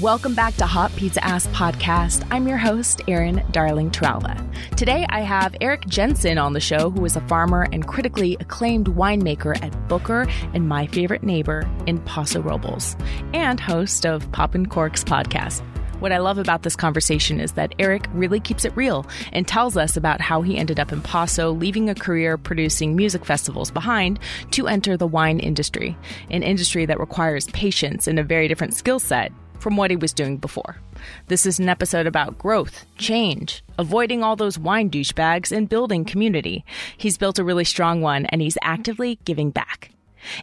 Welcome back to Hot Pizza Ass Podcast. I'm your host, Erin Darling Trowla. Today I have Eric Jensen on the show, who is a farmer and critically acclaimed winemaker at Booker and My Favorite Neighbor in Paso Robles, and host of Poppin' Corks podcast. What I love about this conversation is that Eric really keeps it real and tells us about how he ended up in Paso, leaving a career producing music festivals behind to enter the wine industry, an industry that requires patience and a very different skill set from what he was doing before. This is an episode about growth, change, avoiding all those wine douchebags, and building community. He's built a really strong one, and he's actively giving back.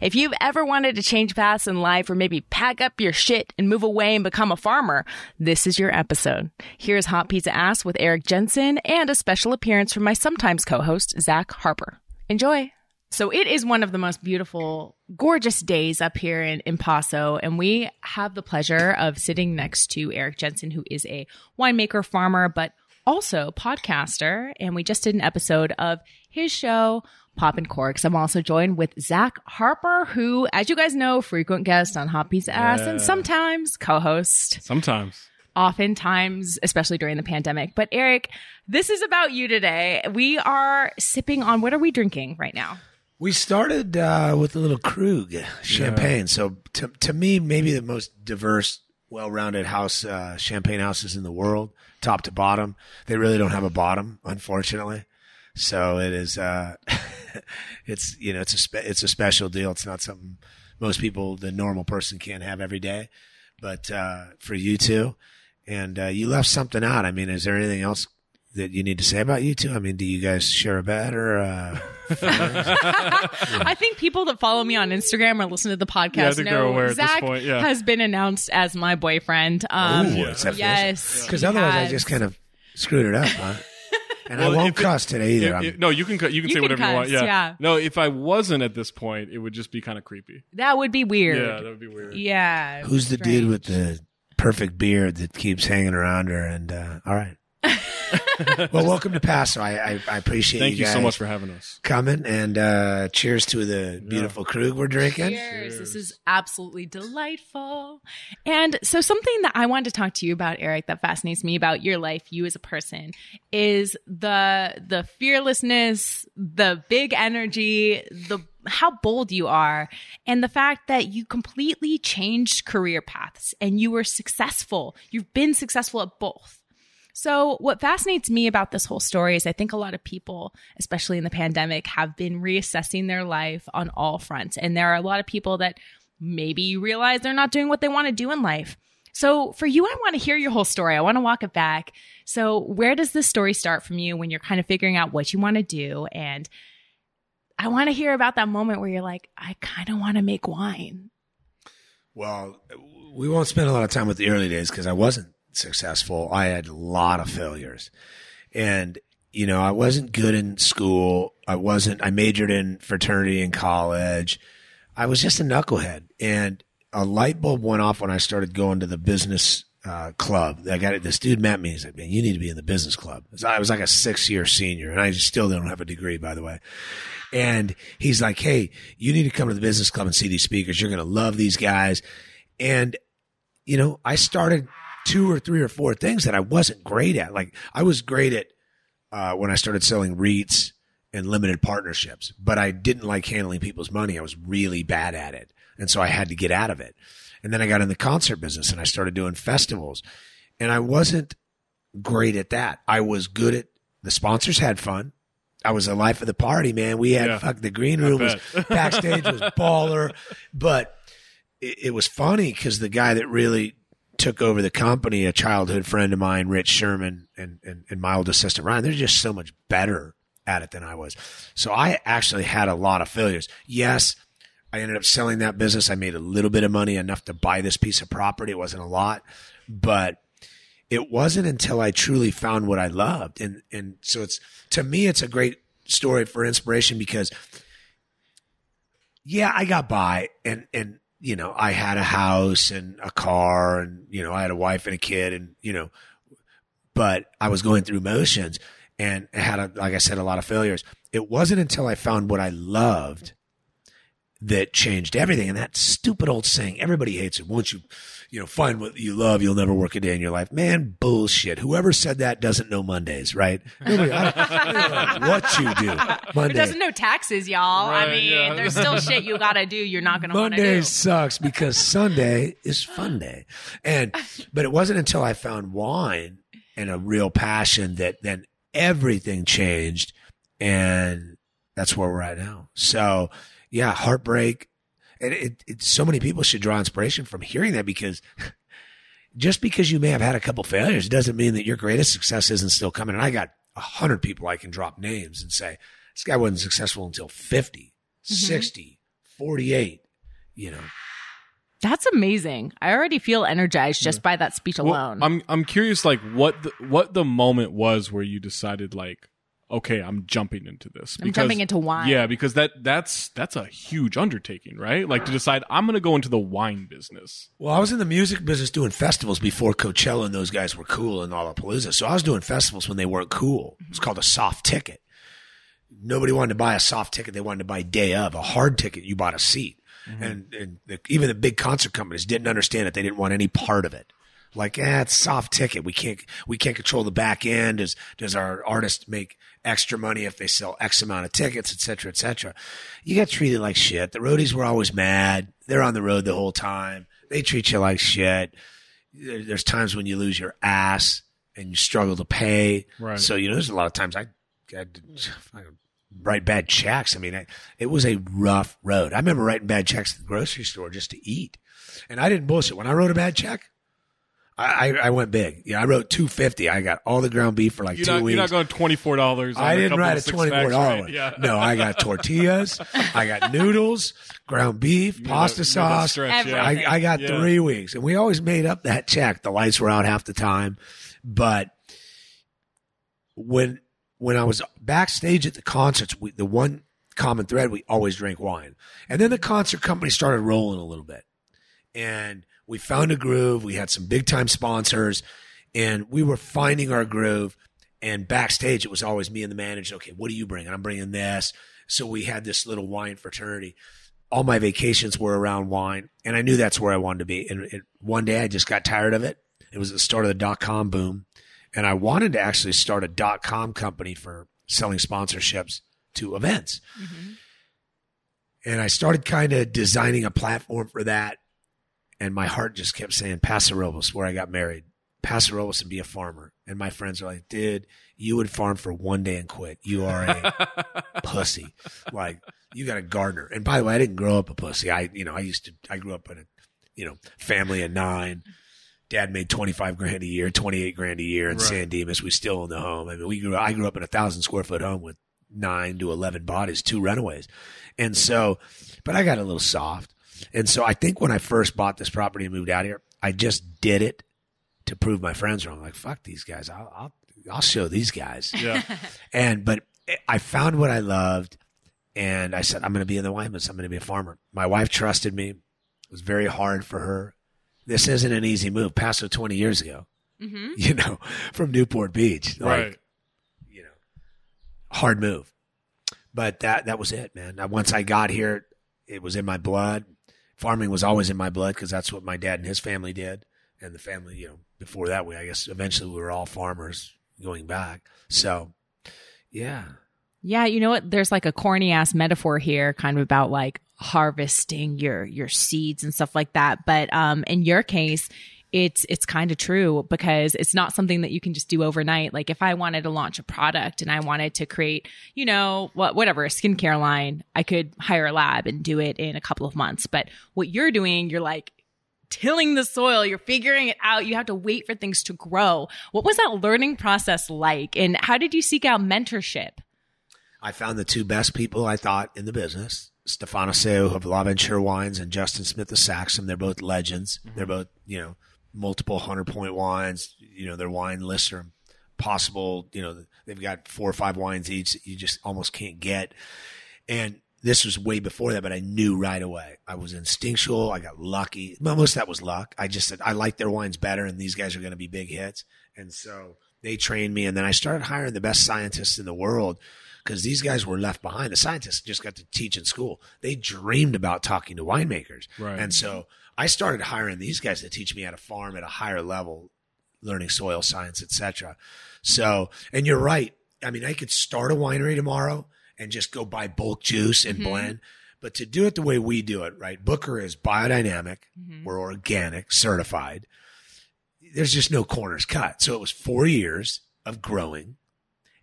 If you've ever wanted to change paths in life or maybe pack up your shit and move away and become a farmer, this is your episode. Here's Hot Pizza Ass with Eric Jensen and a special appearance from my sometimes co-host, Zach Harper. Enjoy. So it is one of the most beautiful, gorgeous days up here in, in Paso, and we have the pleasure of sitting next to Eric Jensen, who is a winemaker, farmer, but also podcaster. And we just did an episode of his show, Poppin' Corks. I'm also joined with Zach Harper, who, as you guys know, frequent guest on Hot Pizza Ass and sometimes co-host Sometimes. oftentimes, especially during the pandemic. But Eric, this is about you today. We are sipping on what are we drinking right now? We started uh, with a little Krug champagne. So to to me, maybe the most diverse, well-rounded house uh, champagne houses in the world, top to bottom. They really don't have a bottom, unfortunately. So it is. Uh, it's you know it's a spe- it's a special deal. It's not something most people, the normal person, can't have every day. But uh, for you two, and uh, you left something out. I mean, is there anything else? That you need to say about you two? I mean, do you guys share a bed or uh, I think people that follow me on Instagram or listen to the podcast Yeah, I think they're know aware at this Zach point, yeah. has been announced as my boyfriend. Um, Ooh, is yes, Because he otherwise, I just kind of screwed it up, huh? And Well, I won't if it- today either. If- if- no, you can you can You say can whatever you want. Yeah. yeah. No, if I wasn't at this point, it would just be kind of creepy. that would be weird. Yeah, that would be weird. Yeah. who's the dude with the perfect beard that keeps hanging around her? And uh, all right. Well, welcome to Paso. I, I, I appreciate Thank you guys so much for having us. coming, and uh, cheers to the beautiful Krug we're drinking. Cheers. This is absolutely delightful. And so, something that I wanted to talk to you about, Eric, that fascinates me about your life, you as a person, is the the fearlessness, the big energy, the how bold you are, and the fact that you completely changed career paths and you were successful. You've been successful at both. So, what fascinates me about this whole story is I think a lot of people, especially in the pandemic, have been reassessing their life on all fronts. And there are a lot of people that maybe realize they're not doing what they want to do in life. So, for you, I want to hear your whole story. I want to walk it back. So, where does this story start from you when you're kind of figuring out what you want to do? And I want to hear about that moment where you're like, I kind of want to make wine. Well, we won't spend a lot of time with the early days because I wasn't successful. I had a lot of failures. And, you know, I wasn't good in school. I wasn't, I majored in fraternity in college. I was just a knucklehead. And a light bulb went off when I started going to the business uh, club. I got it. This dude met me. He's like, man, you need to be in the business club. I was like a six year senior and I still don't have a degree, by the way. And he's like, Hey, you need to come to the business club and see these speakers. You're going to love these guys. And, you know, I started two or three or four things that I wasn't great at. Like I was great at, uh, when I started selling REITs and limited partnerships, but I didn't like handling people's money. I was really bad at it. And so I had to get out of it. And then I got in the concert business and I started doing festivals and I wasn't great at that. I was good at the sponsors had fun. I was the life of the party, man. We had Yeah. fuck the green room was backstage was baller, but it, it was funny because the guy that really took over the company, a childhood friend of mine, Rich Sherman, and, and, and my old assistant Ryan, they're just so much better at it than I was. So I actually had a lot of failures. Yes, I ended up selling that business. I made a little bit of money, enough to buy this piece of property. It wasn't a lot, but it wasn't until I truly found what I loved. And, and so it's, to me, it's a great story for inspiration because yeah, I got by and, and, you know, I had a house and a car and, you know, I had a wife and a kid and, you know, but I was going through motions and had, a, like I said, a lot of failures. It wasn't until I found what I loved that changed everything. And that stupid old saying, everybody hates it. Once you, you know, find what you love, you'll never work a day in your life. Man, bullshit. Whoever said that doesn't know Mondays, right? Nobody, I, I don't know what you do. Who Monday. doesn't know taxes, y'all? I mean, yeah. there's still shit you gotta do. You're not gonna want to Monday do. sucks because Sunday is fun day. And but it wasn't until I found wine and a real passion that then everything changed and that's where we're at now. So yeah, heartbreak. And it, it so many people should draw inspiration from hearing that because just because you may have had a couple failures doesn't mean that your greatest success isn't still coming. And I got a hundred people I can drop names and say, this guy wasn't successful until 50, mm-hmm. 60, 48, you know. That's amazing. I already feel energized just by that speech Well, alone. I'm I'm curious, like what the, what the moment was where you decided, like, okay, I'm jumping into this. I'm jumping into wine. Yeah, because that that's that's a huge undertaking, right? Like to decide I'm going to go into the wine business. Well, I was in the music business doing festivals before Coachella and those guys were cool and all of Lollapalooza. So I was doing festivals when they weren't cool. It's called a soft ticket. Nobody wanted to buy a soft ticket. They wanted to buy day of. A hard ticket, you bought a seat. And, and the, even the big concert companies didn't understand it. They didn't want any part of it. Like, eh, it's soft ticket. We can't, we can't control the back end. Does, does our artist make extra money if they sell X amount of tickets, et cetera, et cetera? You get treated like shit. The roadies were always mad. They're on the road the whole time. They treat you like shit. There's times when you lose your ass and you struggle to pay. Right. So, you know, there's a lot of times I, I, I write bad checks. I mean, I, it was a rough road. I remember writing bad checks at the grocery store just to eat. And I didn't bullshit. When I wrote a bad check, I, I, went big. Yeah, I wrote 250. I got all the ground beef for like You're two not, weeks. you're not going twenty four dollars. I didn't write a twenty four dollar one. Yeah. No, I got tortillas, I got noodles, ground beef, You pasta that- sauce. stretch, yeah. I, I got Yeah. three weeks, and we always made up that check. The lights were out half the time, but when when I was backstage at the concerts, we, the one common thread we always drank wine, and then the concert company started rolling a little bit, and we found a groove. We had some big time sponsors, and we were finding our groove. And backstage, it was always me and the manager. Okay, what do you bring? And I'm bringing this. So we had this little wine fraternity all my vacations were around wine, and I knew that's where I wanted to be. And it, one day, I just got tired of it. It was the start of the dot com boom, and I wanted to actually start a dot com company for selling sponsorships to events. Mm-hmm. And I started kind of designing a platform for that, and my heart just kept saying Paso Robles, where I got married. Paso Robles and be a farmer. And my friends are like, dude, you would farm for one day and quit. You are a pussy. Like you got a gardener. And by the way, I didn't grow up a pussy. I, you know, I used to, I grew up in a, you know, family of nine. Dad made 25 grand a year, 28 grand a year in Right. San Dimas. We still own the home. I mean, we grew, I grew up in a thousand square foot home with nine to 11 bodies, two runaways. And so, but I got a little soft. And so I think when I first bought this property and moved out here, I just did it to prove my friends wrong. Like, fuck these guys. I'll, I'll, I'll show these guys. Yeah. And but I found what I loved, and I said I'm going to be in the business. I'm going to be a farmer. My wife trusted me. It was very hard for her. This isn't an easy move. Paso 20 years ago, hmm you know, from Newport Beach, like right. you know, hard move. But that that was it, man. Now, Once I got here, it was in my blood. Farming was always in my blood because that's what my dad and his family did, and the family, you know, before that, we I guess eventually we were all farmers going back. So, yeah, Yeah, you know what? There's like a corny ass metaphor here, kind of about like harvesting your your seeds and stuff like that. But um, in your case, it's it's kind of true because it's not something that you can just do overnight. Like if I wanted to launch a product and I wanted to create, you know, what whatever a skincare line, I could hire a lab and do it in a couple of months. But what you're doing, you're like tilling the soil, you're figuring it out. You have to wait for things to grow. What was that learning process like, and how did you seek out mentorship? I found the two best people I thought in the business. Stephan Asseo of La L'Aventure Wines and Justin Smith of Saxum. They're both legends. Mm-hmm. They're both, you know, multiple hundred point wines. You know, their wine lists are possible. You know, they've got four or five wines each that you just almost can't get. And this was way before that, but I knew right away. I was instinctual. I got lucky. Most of that was luck. I just said, I like their wines better and these guys are going to be big hits. And so they trained me. And then I started hiring the best scientists in the world because these guys were left behind. The scientists just got to teach in school. They dreamed about talking to winemakers. Right. And so I started hiring these guys to teach me how to farm at a higher level, learning soil science, etc. So, and you're right. I mean, I could start a winery tomorrow and just go buy bulk juice and mm-hmm. blend. But to do it the way we do it, right? Booker is biodynamic. Mm-hmm. We're organic, certified. There's just no corners cut. So it was four years of growing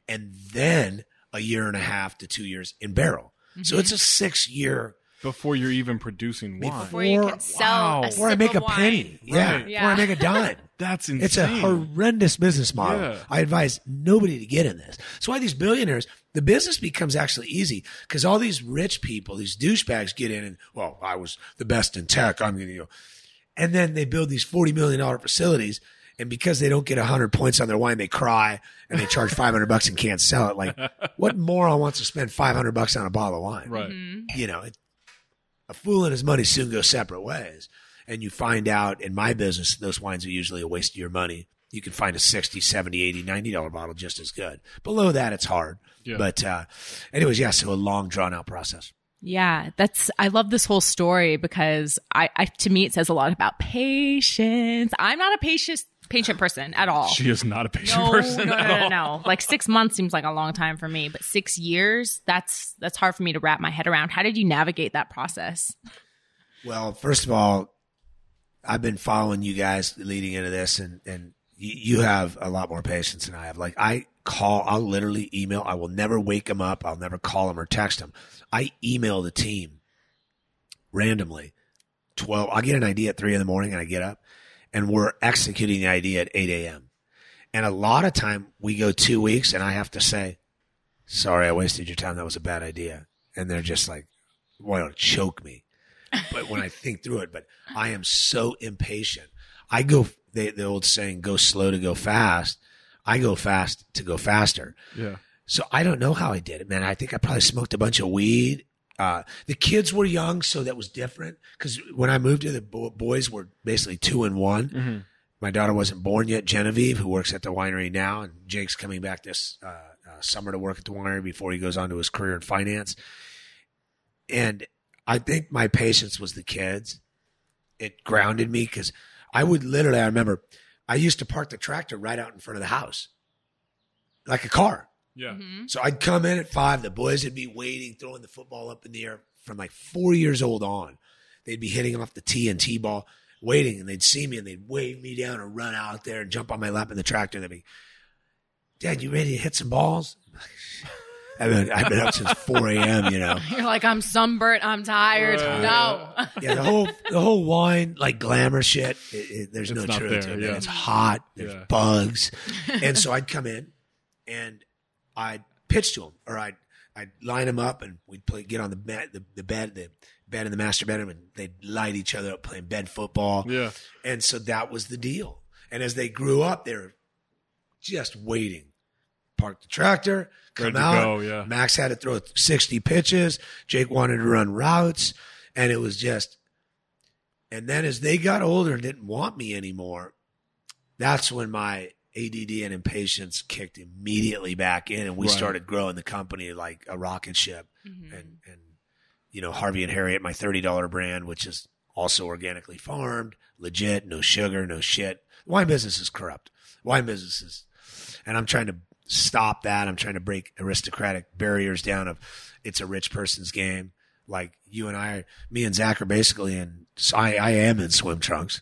and then a year and a half to two years in barrel. So it's mm-hmm. a six year Before you're even producing wine. Before you can sell a Wow. before I sip make a wine. penny. Yeah. Right. Before I make a dime. That's insane. It's a horrendous business model. Yeah. I advise nobody to get in this. That's why these billionaires, the business becomes actually easy because all these rich people, these douchebags get in and, well, I was the best in tech. I'm going to go. And then they build these $40 million facilities. And because they don't get 100 points on their wine, they cry and they charge 500 bucks and can't sell it. Like, what moron wants to spend 500 bucks on a bottle of wine? Right. Mm-hmm. you know, it, a fool and his money soon go separate ways. And you find out in my business, those wines are usually a waste of your money. You can find a 60, 70, 80, 90 dollar bottle just as good. Below that, it's hard. Yeah. But, uh, anyways, yeah, so a long drawn out process. Yeah, that's I love this whole story because I, I to me it says a lot about patience. I'm not a patient patient person at all. She is not a patient no, person no, no, at no, all. no. Like six months seems like a long time for me, but six years that's that's hard for me to wrap my head around. How did you navigate that process? Well, first of all, I've been following you guys leading into this and, and you, you have a lot more patience than I have. Like I call, I'll literally email. I will never wake them up. I'll never call them or text them. I email the team randomly. 12, I'll get an idea at three in the morning and I get up and we're executing the idea at 8 a.m. And a lot of time we go two weeks and I have to say, sorry, I wasted your time. That was a bad idea. And they're just like, want to choke me but when I think through it, but I am so impatient. I go, the, the old saying, go slow to go fast. I go fast to go faster. Yeah. So I don't know how I did it, man. I think I probably smoked a bunch of weed. Uh, the kids were young, so that was different. Cause when I moved here, the bo- boys were basically two and one. Mm-hmm. My daughter wasn't born yet, Genevieve, who works at the winery now, and Jake's coming back this uh, uh, summer to work at the winery before he goes on to his career in finance. And I think my patience was the kids. It grounded me because I would literally, I remember I used to park the tractor right out in front of the house, like a car. Yeah. Mm-hmm. So I'd come in at five. The boys would be waiting, throwing the football up in the air from like four years old on. They'd be hitting off the T and T ball, waiting, and they'd see me and they'd wave me down and run out there and jump on my lap in the tractor. And they'd be, Dad, you ready to hit some balls? I've been, I've been up since 4 a.m., you know. You're like, I'm sunburnt, I'm tired. Right. No. Yeah, the whole the whole wine like glamour shit. It, it, there's It's no not truth there, to it. yeah. It's hot. There's Yeah. bugs, and so I'd come in and I'd pitch to them, or I'd I'd line them up, and we'd play get on the bed, the, the bed, the bed in the master bedroom, and they'd light each other up playing bed football. Yeah. And so that was the deal. And as they grew up, they were just waiting. Park the tractor, come out. go, yeah. Max had to throw 60 pitches. Jake wanted to run routes. And it was just, and then as they got older and didn't want me anymore, that's when my ADD and impatience kicked immediately back in. And we Right. started growing the company like a rocket ship. Mm-hmm. And, and, you know, Harvey and Harriet, my $30 brand, which is also organically farmed, legit, no sugar, no shit. Wine business is corrupt. Wine business is, and I'm trying to stop that. I'm trying to break aristocratic barriers down of it's a rich person's game. Like you and I, me and Zach are basically in, so I, I am in swim trunks.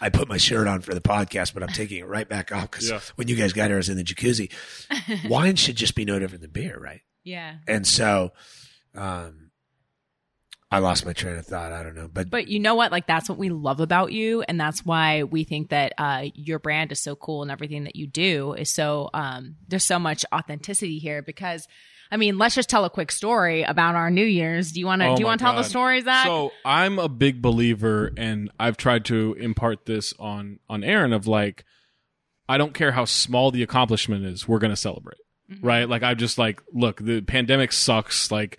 I put my shirt on for the podcast, but I'm taking it right back off because Yeah. when you guys got here, I was in the jacuzzi. Wine should just be no different than beer, right? Yeah. And so, um, I lost my train of thought. I don't know, but, But you know what? Like that's what we love about you, and that's why we think that uh, your brand is so cool and everything that you do is so. Um, there's so much authenticity here because, I mean, let's just tell a quick story about our New Year's. Do you want to? Oh do you want to tell the God. story, So I'm a big believer, and I've tried to impart this on on Erin of like, I don't care how small the accomplishment is, we're gonna celebrate, Mm-hmm. right? Like I'm just like, look, the pandemic sucks, like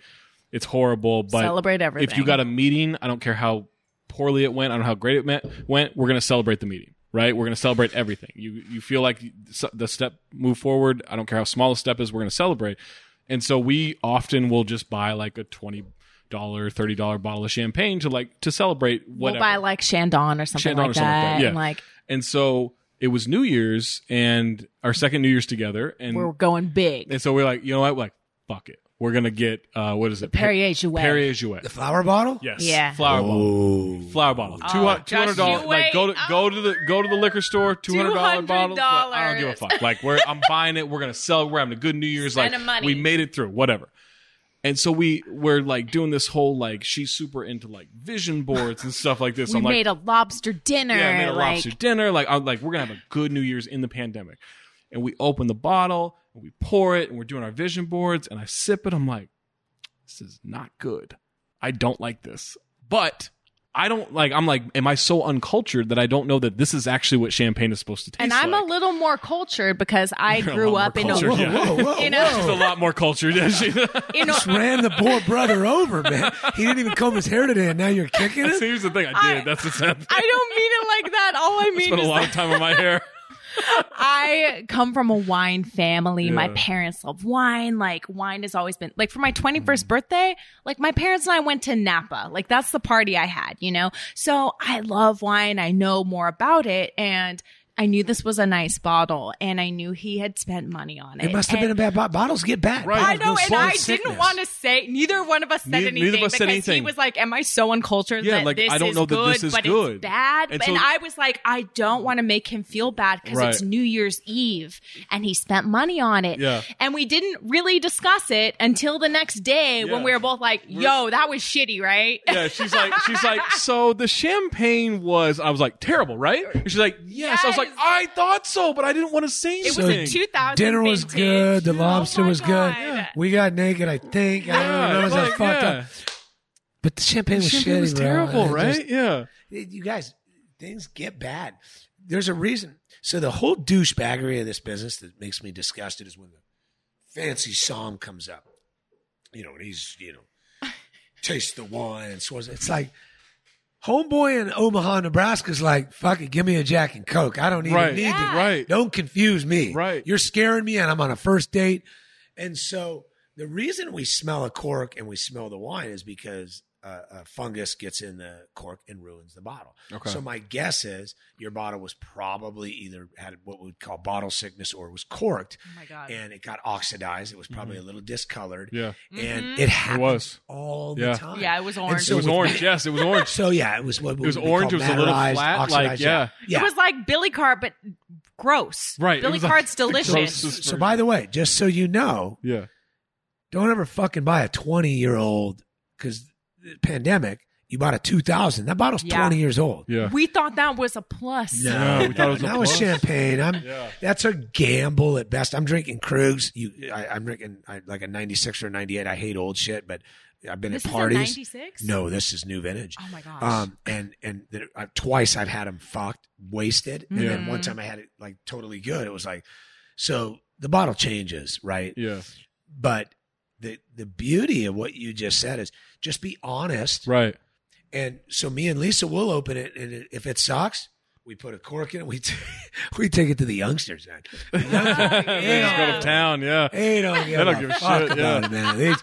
it's horrible, but Celebrate everything. if you got a meeting, I don't care how poorly it went, I don't know how great it met, went, we're gonna celebrate the meeting. Right, we're going to celebrate everything. You you feel like the step move forward. I don't care how small the step is. We're going to celebrate, And so we often will just buy like a twenty dollar, thirty dollar bottle of champagne to like to celebrate whatever. We'll buy like Chandon or something Chandon like or something like that. that, yeah. And like and so it was New Year's and our second New Year's together, and we're going big. and so we're like, you know what, like fuck it, we're gonna get uh what is it, Perrier Jouet. Perrier Jouet. The flower bottle? Yes, Yeah. flower bottle. Oh. Flower bottle, Oh, two hundred dollars. Like go to wait. go to the go to the liquor store, two hundred dollar bottle. Like, I don't give a fuck. Like we're I'm buying it. We're gonna sell. it. We're having a good New Year's. Spending like money. we made it through. Whatever. And so we we're like doing this whole like she's super into like vision boards and stuff like this. We I'm like, made a lobster dinner. yeah, I made a like, lobster dinner. Like I'm like we're gonna have a good New Year's in the pandemic. And we open the bottle and we pour it and we're doing our vision boards and I sip it. I'm like, this is not good. I don't like this. But I don't like. I'm like, am I so uncultured that I don't know that this is actually what champagne is supposed to taste And I'm like? a little more cultured because I You're grew up more in a cultured, yeah. Whoa, whoa, You know- She's a lot more cultured. Is she? in a, Just ran the poor brother over, man. He didn't even comb his hair today, and now you're kicking So it? here's the thing. I I- did. That's the sad thing. I don't mean it like that. All I mean spent a is lot of time on my hair. I come from a wine family. My parents love wine. Like wine has always been like for my 21st mm. birthday, like my parents and I went to Napa. Like that's the party I had, you know? So I love wine. I know more about it and I knew this was a nice bottle and I knew he had spent money on it. It must have been a bad bottle. Bottles get bad. Right. I know, and I with didn't want to say. Neither one of us said Neither- anything neither of us because said he was like, "Am I so uncultured Yeah, that like, this I don't is know that good, this is but good." it's bad?" And And, I was like, "I don't want to make him feel bad because it's New Year's Eve and he spent money on it." Yeah. and we didn't really discuss it until the next day Yeah. when we were both like, "Yo, that was shitty, right?" Yeah, she's like, she's like, so the champagne was, I was like, terrible, right? And she's like, yes. I was like, Yes. I thought so, but I didn't want to say It anything. was a 2000 Dinner was vintage. good. The Oh lobster my was good. God. We got naked, I think. I don't yeah, know. It was like, fucked yeah. up. But the champagne The was champagne shitty, was bro. terrible, It right? just- yeah. you guys, things get bad. There's a reason. So the whole douchebaggery of this business that makes me disgusted is when the fancy somm comes up. You know, and he's, you know, taste the wine and. It's like homeboy in Omaha, Nebraska's like, fuck it, give me a Jack and Coke. I don't even Right. need Yeah. to. Right. Don't confuse me. Right. You're scaring me and I'm on a first date. And so the reason we smell a cork and we smell the wine is because uh, a fungus gets in the cork and ruins the bottle. Okay. So my guess is your bottle was probably either had what we would call bottle sickness or it was corked Oh my god. and it got oxidized. It was probably a little discolored. Yeah. And Mhm. it happens was. all Yeah. the time. Yeah, it was orange. so it was with- orange. Yes, it was orange. So yeah, it was what It was would orange. It was a little maderized, flat, like, oxidized, yeah. yeah. It was like Billecart, but gross. Right, Billecart was like Cart's delicious. so by the way, just so you know, Yeah. don't ever fucking buy a 20 year old because pandemic, you bought a 2000. That bottle's Yeah. 20 years old. Yeah. We thought that was a plus. No, Yeah, we thought it was a that was champagne. I'm Yeah. that's a gamble at best. I'm drinking Krugs. You, I, I'm drinking I, like a 96 or 98. I hate old shit, but I've been This at is a parties. 96? No, this is new vintage. Oh my gosh. Um, and and there, uh, twice I've had them fucked, wasted, and then Mhm. one time I had it like totally good. It was like, so the bottle changes, right? Yeah. But the the beauty of what you just said is just be honest. Right. And so me and Lisa will open it, and if it sucks, we put a cork in it. We t- we take it to the youngsters. Man. The youngsters, they Let's go to town. Yeah. They don't give, They don't a, give a fuck shit, about yeah. it, man. They,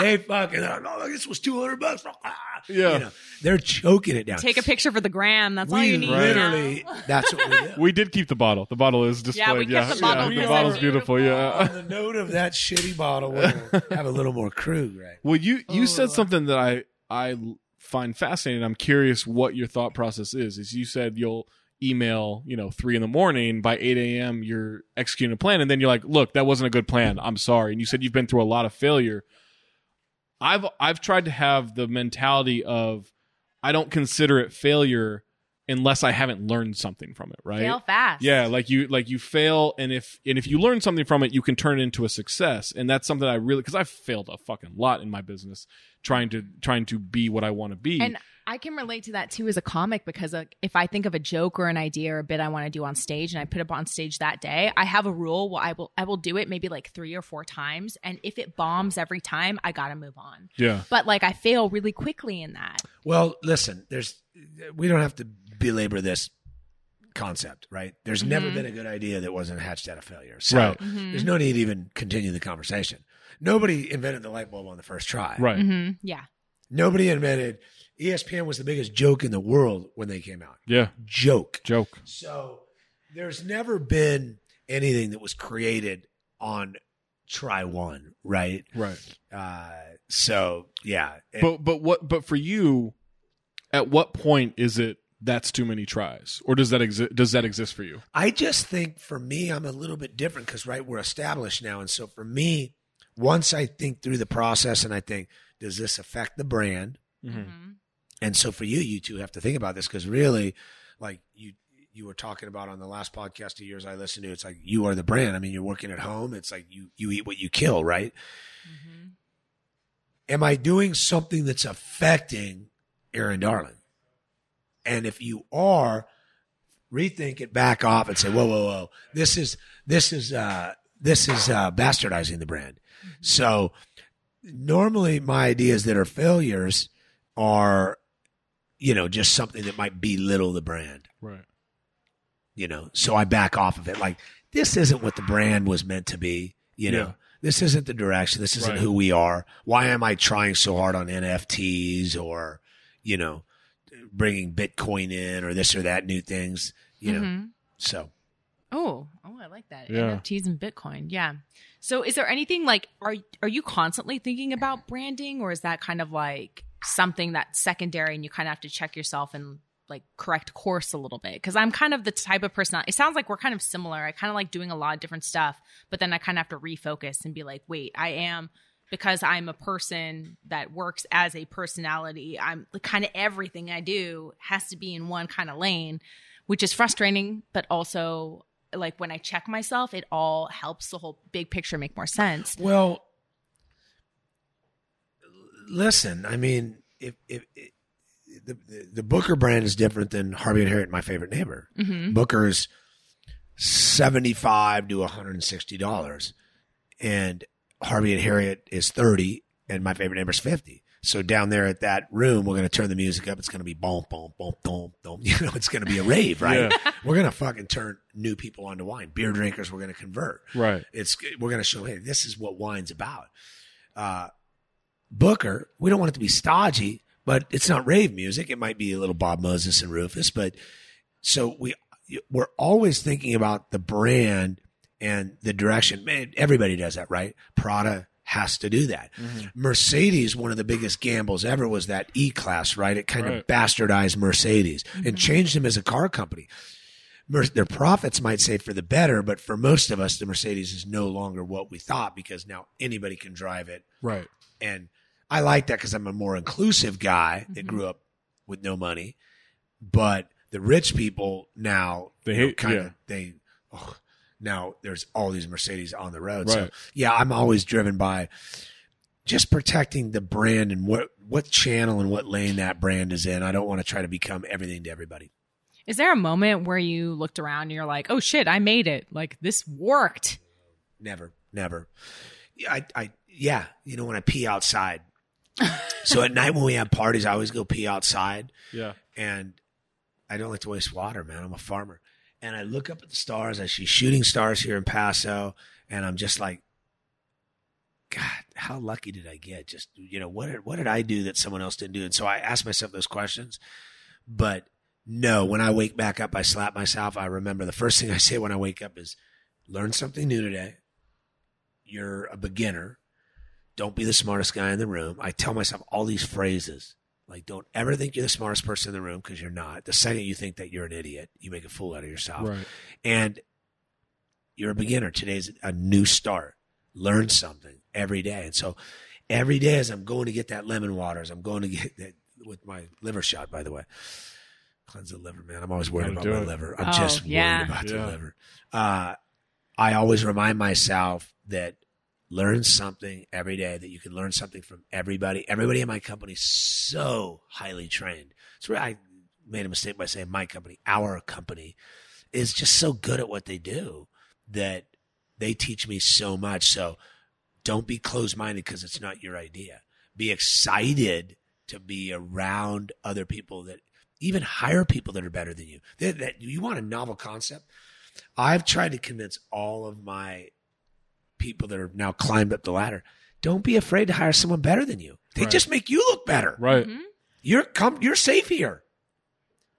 they fucking, they're like, oh, this was 200 bucks. Ah. Yeah. You know, they're choking it down. Take a picture for the gram. That's all you need. literally, that's what we do. We did keep the bottle. The bottle is displayed. Yeah, we kept the bottle the because bottle's it's beautiful. On Yeah. the note of that shitty bottle, we'll have a little more Krug, right? Well, you you Oh. said something that I I find fascinating. I'm curious what your thought process is. Is you said you'll email you know three in the morning by 8 a.m. You're executing a plan, and then you're like, look, that wasn't a good plan. I'm sorry. And you said you've been through a lot of failure. I've I've tried to have the mentality of I don't consider it failure unless I haven't learned something from it. Right? Fail fast. Yeah, like you like you fail, and if and if you learn something from it, you can turn it into a success, and that's something I really because I've failed a fucking lot in my business trying to trying to be what I want to be. And I can relate to that too as a comic because uh, if I think of a joke or an idea or a bit I want to do on stage and I put it up on stage that day, I have a rule where I will I will do it maybe like three or four times, and if it bombs every time, I gotta move on. yeah, But like I fail really quickly in that. Well, listen, there's, we don't have to belabor this concept, right? There's never Mhm. been a good idea that wasn't hatched out of failure. So Right. Mhm. there's no need to even continue the conversation. nobody invented the light bulb on the first try. Right. hmm Yeah. Nobody invented. ESPN was the biggest joke in the world when they came out. Yeah. Joke. Joke. So there's never been anything that was created on try one, right? Right. Uh, so yeah, It- But but what but for you, at what point is it that's too many tries, or does that exist? Does that exist for you? I just think for me, I'm a little bit different because right, we're established now, and so for me, once I think through the process and I think, does this affect the brand? Mm-hmm. hmm And so for you, you two have to think about this because really, like you you were talking about on the last podcast of yours I listened to, it's like you are the brand. I mean, you're working at home. It's like you you eat what you kill, right? hmm Am I doing something that's affecting Erin Darling? And if you are, rethink it back off and say, whoa, whoa, whoa. This is this is uh this is uh bastardizing the brand. So normally my ideas that are failures are, you know, just something that might belittle the brand. Right. You know, so I back off of it. Like this isn't what the brand was meant to be. You know, Yeah. this isn't the direction. This isn't Right. who we are. Why am I trying so hard on NFTs or, you know, bringing Bitcoin in or this or that new things? You know, Mhm. so Oh, oh, I like that. Yeah. NFTs and Bitcoin. Yeah. So, is there anything like are are you constantly thinking about branding, or is that kind of like something that's secondary, and you kind of have to check yourself and like correct course a little bit? Because I'm kind of the type of person. It sounds like we're kind of similar. I kind of like doing a lot of different stuff, but then I kind of have to refocus and be like, wait, I am because I'm a person that works as a personality. I'm kind of everything I do has to be in one kind of lane, which is frustrating, but also like when I check myself, it all helps the whole big picture make more sense. Well, listen, I mean, if, if, if the, the the Booker brand is different than Harvey and Harriet, my favorite neighbor. hmm Booker's seventy five to one hundred and sixty dollars, and Harvey and Harriet is thirty, and my favorite number is fifty. So down there at that room, we're gonna turn the music up. It's gonna be boom, boom, boom, boom, boom. You know, it's gonna be a rave, right? We're gonna fucking turn new people onto wine. Beer drinkers, we're gonna convert Right. it's we're going to show hey this is what wine's about uh booker we don't want it to be stodgy but it's not rave music it might be a little bob moses and rufus but so we we're always thinking about the brand and the direction man everybody does that right prada has to do that mercedes one of the biggest gambles ever was that e-class right it kind Right. of bastardized mercedes and changed them as a car company Mer- their profits might say for the better, but for most of us, the Mercedes is no longer what we thought because now anybody can drive it. Right. And I like that because I'm a more inclusive guy that Mhm. grew up with no money. But the rich people now, They you know, hate- kind yeah. of, they, oh, now there's all these Mercedes on the road. So yeah, I'm always driven by just protecting the brand and what, what channel and what lane that brand is in. I don't want to try to become everything to everybody. Is there a moment where you looked around and you're like, oh shit, I made it? Like this worked. Never, never. I, I, yeah, you know, when I pee outside. so at night when we have parties, I always go pee outside, Yeah. and I don't like to waste water, man. I'm a farmer, and I look up at the stars. I see shooting stars here in Paso, and I'm just like, God, how lucky did I get? Just you know, what did, what did I do that someone else didn't do? And so I ask myself those questions, but no, when I wake back up, I slap myself. I remember the first thing I say when I wake up is, learn something new today. You're a beginner. Don't be the smartest guy in the room. I tell myself all these phrases. Like, don't ever think you're the smartest person in the room because you're not. The second you think that you're an idiot, you make a fool out of yourself. Right. And you're a beginner. Today's a new start. Learn something every day. And so every day as I'm going to get that lemon water, as I'm going to get that with my liver shot, by the way. Cleanse the liver, man. I'm always worried about my it. liver. I'm Oh, just yeah. worried about Yeah. the liver. Uh, I always remind myself that learn something every day, that you can learn something from everybody. Everybody in my company is so highly trained. So I made a mistake by saying my company, our company is just so good at what they do that they teach me so much. So don't be closed minded because it's not your idea. Be excited to be around other people that even hire people that are better than you. That, that you want a novel concept. I've tried to convince all of my people that are now climbed up the ladder. don't be afraid to hire someone better than you. They Right. just make you look better. Right. Mhm. You're come you're safe here.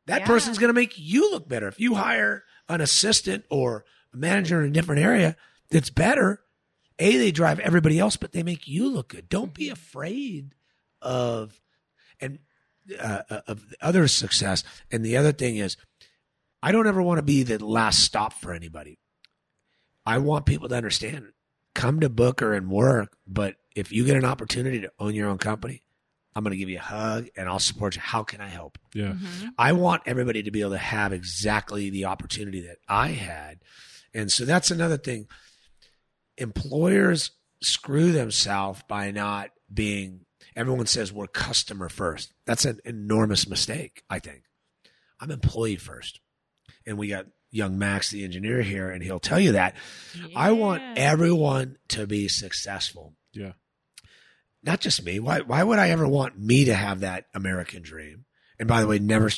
That Yeah. person's going to make you look better. If you hire an assistant or a manager in a different area that's better, A, they drive everybody else, but they make you look good. Don't be afraid of and uh, uh, of other success. And the other thing is, I don't ever want to be the last stop for anybody. I want people to understand. Come to Booker and work, but if you get an opportunity to own your own company, I'm going to give you a hug and I'll support you. How can I help? Yeah. Mhm. I want everybody to be able to have exactly the opportunity that I had. And so that's another thing. Employers screw themselves by not being, everyone says we're customer first. That's an enormous mistake, I think. I'm employee first. And we got young Max, the engineer here, and he'll tell you that. I want everyone to be successful Yeah. not just me. Why why would I ever want me to have that American dream? And by the way, never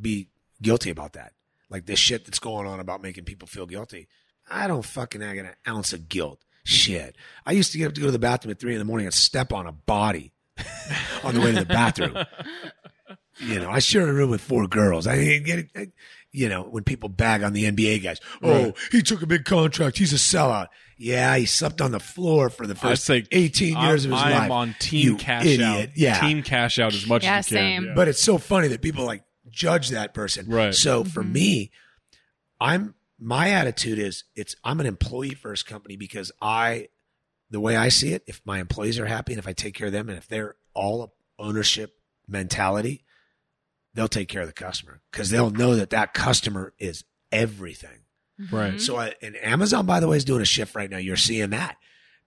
be guilty about that. Like this shit that's going on about making people feel guilty. I don't fucking have an ounce of guilt. Shit. I used to get up to go to the bathroom at three in the morning and step on a body on the way to the bathroom. You know, I shared a room with four girls. I didn't get it. I- You know, when people bag on the NBA guys, oh, Right. he took a big contract. He's a sellout. Yeah, he slept on the floor for the first say 18 years of his I life. am on team You cash idiot. out. Yeah. Team cash out as much Yeah, as you can. same. Yeah. But it's so funny that people like judge that person. Right. So for Mhm. me, I'm my attitude is it's I'm an employee first company because I the way I see it, if my employees are happy and if I take care of them and if they're all ownership mentality, they'll take care of the customer because they'll know that that customer is everything. Right. So, I, and Amazon, by the way, is doing a shift right now. You're seeing that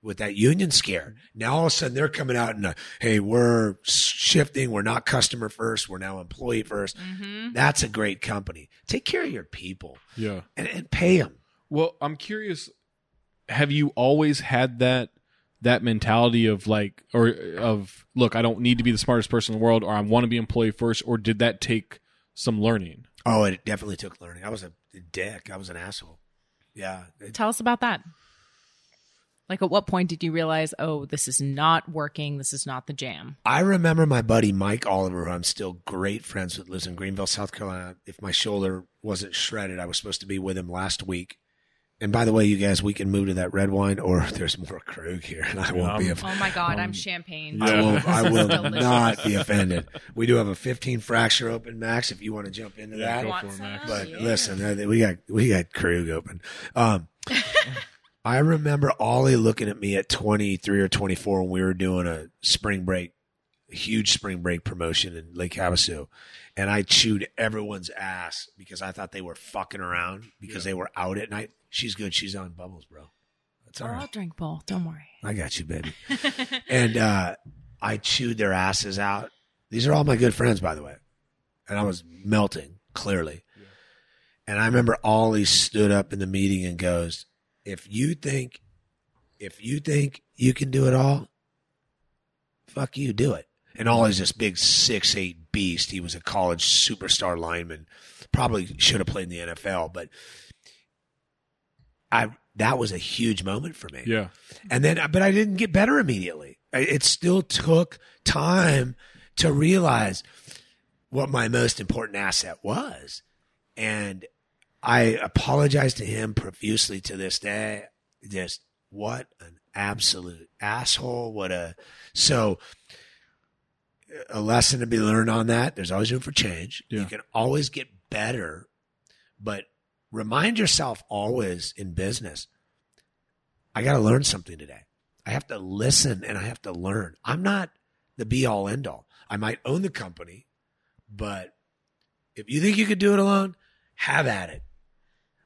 with that union scare. Now, all of a sudden, they're coming out and, uh, hey, we're shifting. We're not customer first. We're now employee 1st Mhm. That's a great company. Take care of your people yeah. and, and pay them. Well, I'm curious. Have you always had that that mentality of like, or of look, I don't need to be the smartest person in the world, or I want to be employee first, or did that take some learning? Oh, it definitely took learning. I was a dick. I was an asshole. Yeah. It- Tell us about that. Like, at what point did you realize, oh, this is not working? This is not the jam? I remember my buddy Mike Oliver, who I'm still great friends with, lives in Greenville, South Carolina. If my shoulder wasn't shredded, I was supposed to be with him last week. And by the way, you guys, we can move to that red wine, or there's more Krug here, and I won't be. Yeah, Aff- Oh my God, Um, I'm champagne. I will. I will not be offended. We do have a 15 fracture open, Max. If you want to jump into Yeah, that, go for it. Max. but Yeah. listen, uh, we got we got Krug open. Um, I remember Ollie looking at me at 23 or 24 when we were doing a spring break, a huge spring break promotion in Lake Havasu, and I chewed everyone's ass because I thought they were fucking around because they were out at night. She's good. She's on bubbles, bro. That's all Oh. I'll drink both. Don't worry. I got you, baby. and uh, I chewed their asses out. These are all my good friends, by the way. And I was melting, clearly. And I remember Ollie stood up in the meeting and goes, If you think, if you think you can do it all, fuck you, do it. And Ollie's this big six eight beast. He was a college superstar lineman. Probably should have played in the NFL, but I that was a huge moment for me. Yeah. And then, but I didn't get better immediately. It still took time to realize what my most important asset was. And I apologize to him profusely to this day. Just what an absolute asshole. What a, so a lesson to be learned on that. There's always room for change. You can always get better, but remind yourself always in business I got to learn something today. I have to listen and I have to learn. I'm not the be all end all. I might own the company, but if you think you could do it alone, have at it.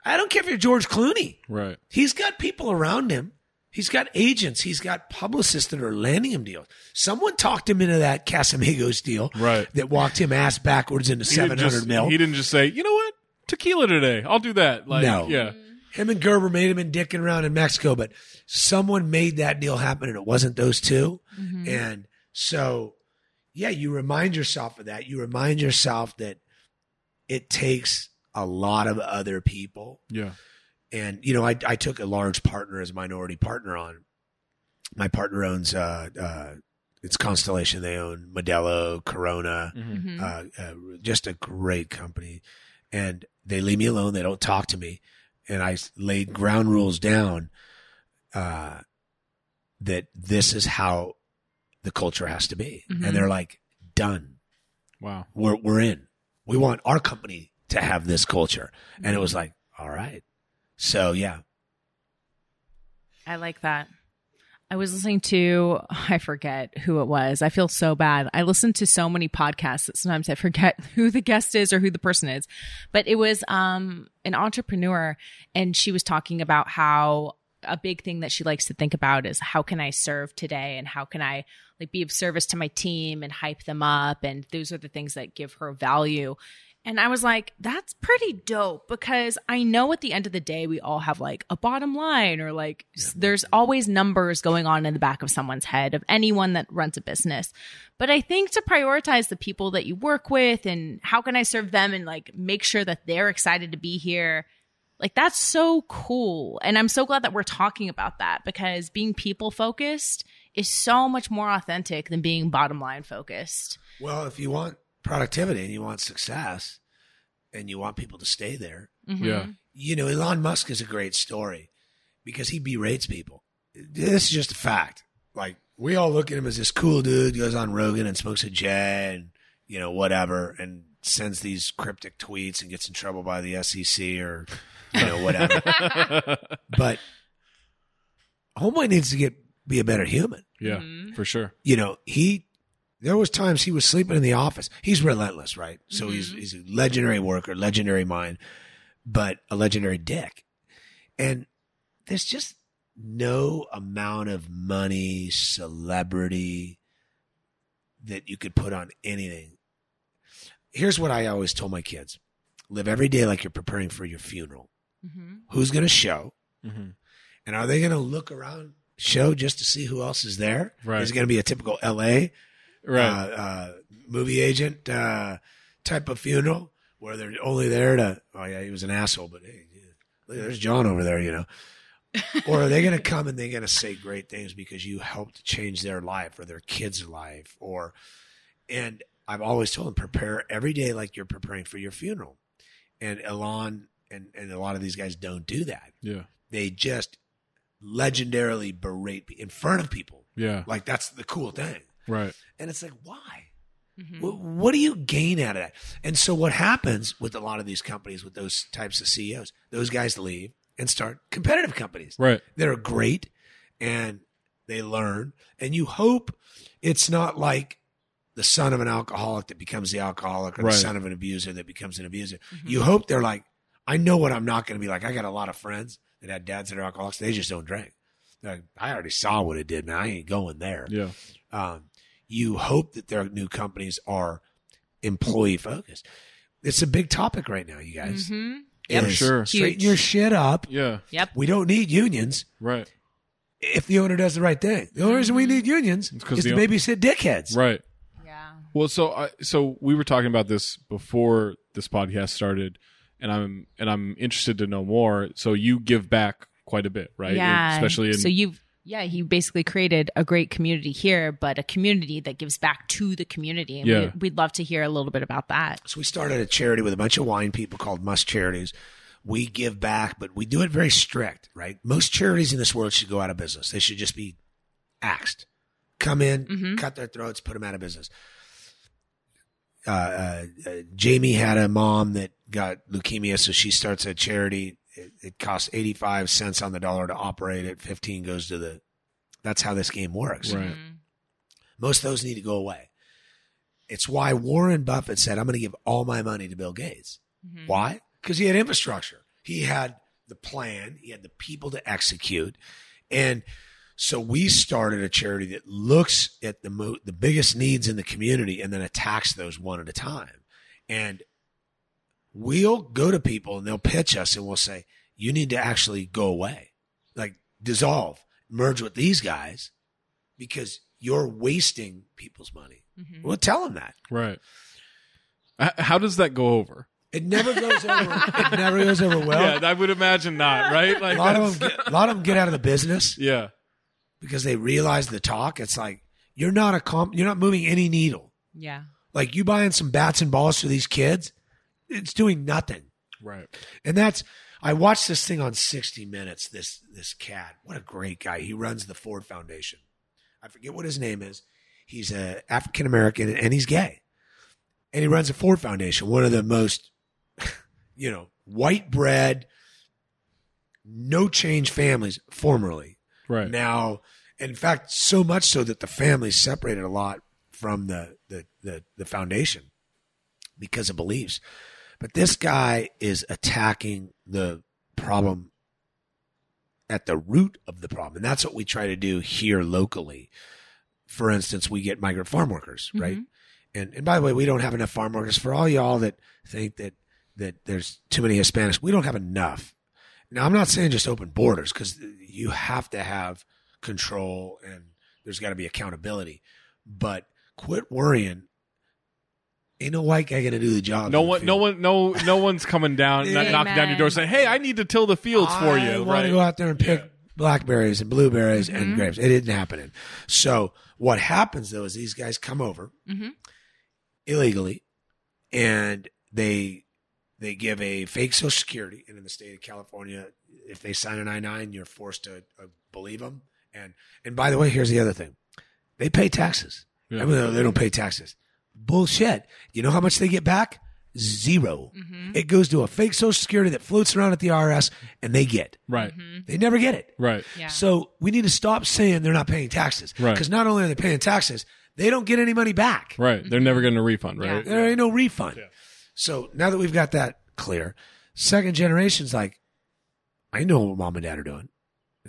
I don't care if you're George Clooney. Right. He's got people around him. He's got agents. He's got publicists that are landing him deals. Someone talked him into that Casamigos deal Right. that walked him ass backwards into 700 mil. He didn't just say, you know what, tequila today. I'll do that. Like, No. yeah. him and Gerber made him in dicking around in Mexico, but someone made that deal happen and it wasn't those 2 Mhm. And so, yeah, you remind yourself of that. You remind yourself that it takes a lot of other people. Yeah. And, you know, I, I took a large partner as a minority partner on. my partner owns uh, uh, it's Constellation. They own Modelo, Corona, Mhm. Mhm. uh, uh, just a great company. And they leave me alone. They don't talk to me. And I laid ground rules down uh, that this is how the culture has to be. Mhm. And they're like, done. Wow. We're we're in. We want our company to have this culture. And it was like, all right. So yeah, I like that. I was listening to, I forget who it was. I feel so bad. I listen to so many podcasts that sometimes I forget who the guest is or who the person is. But it was um, an entrepreneur, and she was talking about how a big thing that she likes to think about is how can I serve today and how can I like be of service to my team and hype them up. And those are the things that give her value. And I was like, that's pretty dope because I know at the end of the day, we all have like a bottom line or like s- there's always numbers going on in the back of someone's head of anyone that runs a business. But I think to prioritize the people that you work with and how can I serve them and like make sure that they're excited to be here. Like that's so cool. And I'm so glad that we're talking about that because being people focused is so much more authentic than being bottom line focused. well, if you want productivity and you want success and you want people to stay there, Mhm. Yeah. you know, Elon Musk is a great story because he berates people. This is just a fact. Like we all look at him as this cool dude, goes on Rogan and smokes a J and you know whatever, and sends these cryptic tweets and gets in trouble by the SEC or you know whatever. but Homeboy needs to get be a better human. yeah, Mhm. for sure. You know he. There was times he was sleeping in the office. He's relentless, right? So he's Mhm. he's a legendary worker, legendary mind, but a legendary dick. And there's just no amount of money, celebrity that you could put on anything. Here's what I always told my kids live every day like you're preparing for your funeral. Mhm. Who's going to show? hmm And are they going to look around, show just to see who else is there? Right. Is it going to be a typical LA Right. uh, uh, movie agent uh, type of funeral where they're only there to, oh, yeah, he was an asshole, but hey, look, there's John over there, you know. or are they going to come and they're going to say great things because you helped change their life or their kids' life? Or, and I've always told them, prepare every day like you're preparing for your funeral. And Elon and, and a lot of these guys don't do that. yeah. They just legendarily berate in front of people. Yeah. Like that's the cool thing. Right. And it's like, why? Mhm. What, what do you gain out of that? And so what happens with a lot of these companies, with those types of CEOs, those guys leave and start competitive companies. Right. They're great and they learn. And you hope it's not like the son of an alcoholic that becomes the alcoholic or Right. the son of an abuser that becomes an abuser. Mhm. You hope they're like, I know what I'm not going to be like. I got a lot of friends that had dads that are alcoholics. They just don't drink. They're like, I already saw what it did, man. I ain't going there Yeah. um, you hope that their new companies are employee focused. It's a big topic right now, you guys. Mhm. Yep. Is Sure. Straighten Huge. your shit up. Yeah. Yep. We don't need unions Right. if the owner does the right thing. The only reason we need unions is to the- babysit dickheads. Right. Yeah. Well, so I so we were talking about this before this podcast started, and I'm and I'm interested to know more. So you give back quite a bit, right? Yeah. Especially in so you've yeah, he basically created a great community here, but a community that gives back to the community. And Yeah. we, we'd love to hear a little bit about that. So we started a charity with a bunch of wine people called Must Charities. We give back, but we do it very strict, right? Most charities in this world should go out of business. They should just be axed. Come in, Mhm. cut their throats, put them out of business. Uh, uh, uh, Jamie had a mom that got leukemia, so she starts a charity. It, it costs 85 cents on the dollar to operate it. 15 goes to the, that's how this game works. Right. Mhm. Most of those need to go away. It's why Warren Buffett said, I'm going to give all my money to Bill Gates. Mhm. Why? Because he had infrastructure. He had the plan. He had the people to execute. And so we started a charity that looks at the mo- the biggest needs in the community and then attacks those one at a time. And we'll go to people and they'll pitch us and we'll say, you need to actually go away, like dissolve, merge with these guys because you're wasting people's money. Mhm. We'll tell them that. right. How does that go over? It never goes over. it never goes over well. yeah, I would imagine not, right? Like a lot of them, get, a lot of them get out of the business, Yeah. because they realize the talk. It's like you're not a comp, you're not moving any needle. Yeah. Like you buying some bats and balls for these kids, it's doing nothing. Right. And that's I watched this thing on 60 Minutes. This this cat, what a great guy. He runs the Ford Foundation. I forget what his name is. He's a African American and he's gay, and he runs the Ford Foundation, one of the most, you know, white bread, no change families formerly. Right. Now, in fact, so much so that the family separated a lot from the the the, the foundation because of beliefs. But this guy is attacking the problem at the root of the problem. And that's what we try to do here locally. For instance, we get migrant farm workers, right? Mhm. And and by the way, we don't have enough farm workers for all y'all that think that that there's too many Hispanics. We don't have enough. Now, I'm not saying just open borders because you have to have control and there's got to be accountability. But quit worrying. Ain't no white guy gonna do the job. No one, no one, no, no one's coming down, not knocking down your door, saying, "Hey, I need to till the fields for I you." want Right? to go out there and pick Yeah. blackberries and blueberries and Mhm. grapes. didn't happen. So what happens though is these guys come over Mhm. illegally, and they they give a fake social security. And in the state of California, if they sign an I nine, you're forced to uh, believe them. And and by the way, here's the other thing: they pay taxes. Yeah. I mean, they don't pay taxes. Bullshit. You know how much they get back? Zero. Mhm. It goes to a fake social security that floats around at the IRS, and they get. Right. Mhm. They never get it. Right. Yeah. So we need to stop saying they're not paying taxes. Right. Because not only are they paying taxes, they don't get any money back. Right. They're never getting a refund. Right. There ain't no refund. Yeah. So now that we've got that clear, second generation's like, I know what mom and dad are doing.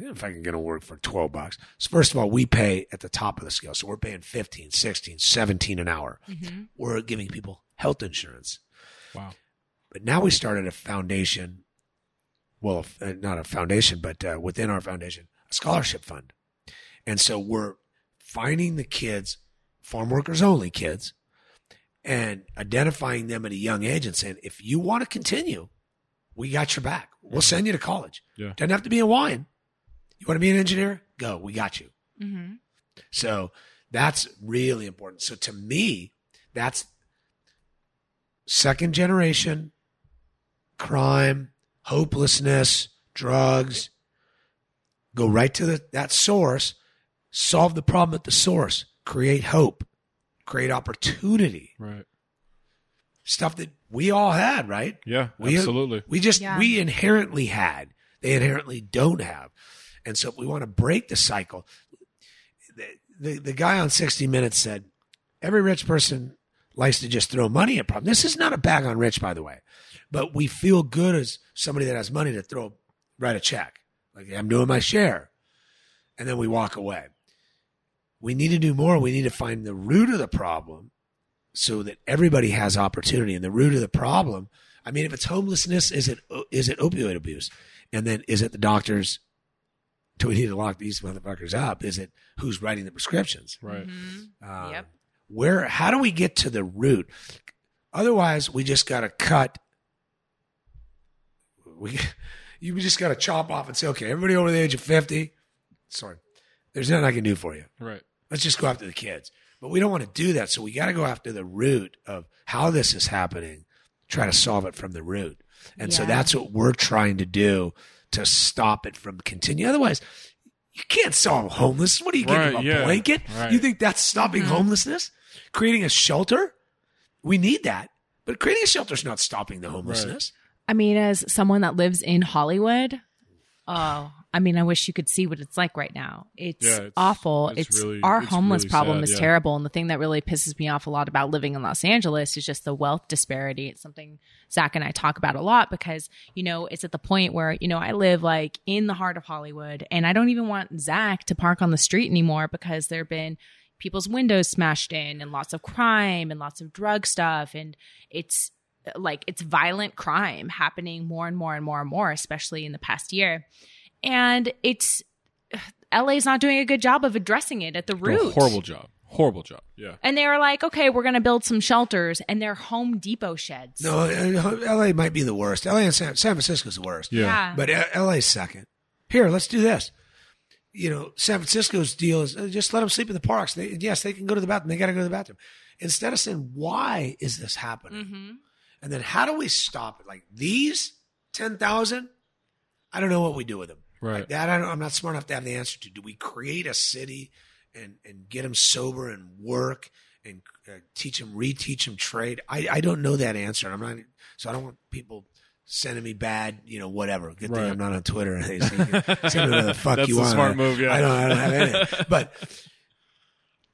I don't know if I can get to work for 12 bucks. So first of all, we pay at the top of the scale. So we're paying 15, 16, 17 an hour. Mhm. We're giving people health insurance. Wow. But now we started a foundation. Well, uh, not a foundation, but uh, within our foundation, a scholarship fund. And so we're finding the kids, farm workers only kids, and identifying them at a young age and saying, if you want to continue, we got your back. We'll send you to college. Yeah. Doesn't have to be in wine. You want to be an engineer? Go. We got you. Mhm. So that's really important. So to me, that's second generation crime, hopelessness, drugs. Go right to the, that source, solve the problem at the source, create hope, create opportunity. Right. Stuff that we all had, right? Yeah. We- absolutely. We just Yeah. we inherently had. They inherently don't have. And so we want to break the cycle, the, the, the guy on 60 Minutes said, every rich person likes to just throw money at problems. This is not a bag on rich, by the way. But we feel good as somebody that has money to throw, write a check. Like I'm doing my share. And then we walk away. We need to do more. We need to find the root of the problem so that everybody has opportunity. And the root of the problem, I mean, if it's homelessness, is it is it opioid abuse? And then is it the doctors? Do we need to lock these motherfuckers up? Is it who's writing the prescriptions? Right. Mhm. Um, Yep. Where? How do we get to the root? Otherwise, we just got to cut. We, you just got to chop off and say, okay, everybody over the age of fifty. Sorry, there's nothing I can do for you. Right. Let's just go after the kids. But we don't want to do that. So we got to go after the root of how this is happening, try to solve it from the root. And so that's what we're trying to do to stop it from continuing. Otherwise, you can't solve homelessness. What are you giving Right, them a yeah. blanket? Right. You think that's stopping Mhm. homelessness? Creating a shelter? We need that. But creating a shelter is not stopping the homelessness. I mean, as someone that lives in Hollywood, oh, I mean, I wish you could see what it's like right now. It's, Yeah, it's- awful. it's It's, really- our it's homeless really problem sad, is yeah. terrible, and the thing that really pisses me off a lot about living in Los Angeles is just the wealth disparity. It's something Zach and I talk about a lot because you know it's at the point where you know I live like in the heart of Hollywood, and I don't even want Zach to park on the street anymore because there've been people's windows smashed in and lots of crime and lots of drug stuff and it's like it's violent crime happening more and more and more and more especially in the past year and it's LA's not doing a good job of addressing it at the A root horrible job. Horrible job. Yeah. and they were like okay we're going to build some shelters and they're home depot sheds No, uh, LA might be the worst. LA and San, San Francisco's the worst. Yeah. yeah But uh, LA's second. Here, let's do this. you know, San Francisco's deal is uh, just let them sleep in the parks. They, yes, they can go to the bathroom. They got to go to the bathroom. Instead of saying, why is this happening? Mm-hmm. And then how do we stop it? Like these 10,000, I don't know what we do with them. Right. Like that, I don't, I'm not smart enough to have the answer to. Do we create a city and, and get them sober and work and uh, teach them, reteach them trade? I, I don't know that answer. I'm not, so I don't want people sending me bad, you know, whatever. Good thing I'm not on Twitter. Hey, so you can send me whatever the fuck That's you a want. smart I- move, yeah. I don't, I don't have any. But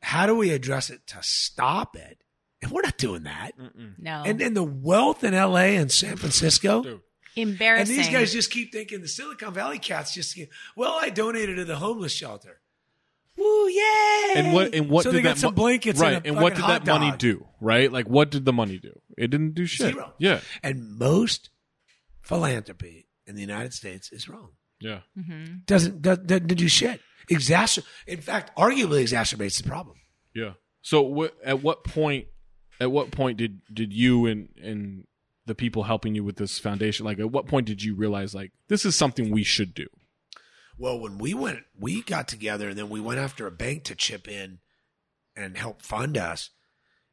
how do we address it to stop it? And we're not doing that. No. And then the wealth in LA and San Francisco. Dude. And Embarrassing. these guys just keep thinking the Silicon Valley cats just, keep, well, I donated to the homeless shelter. Woo, yay! And what and what so did they got that some mo- blankets right? and, a and what did hot that money do? Right? Like what did the money do? It didn't do shit. Zero. Yeah. And most philanthropy in the United States is wrong. Yeah. Mm-hmm. Doesn't doesn't, doesn't do shit. Exacer- in fact, arguably exacerbates the problem. Yeah. So what at what point at what point did did you and and the people helping you with this foundation like at what point did you realize like this is something we should do? Well, when we went, we got together and then we went after a bank to chip in and help fund us.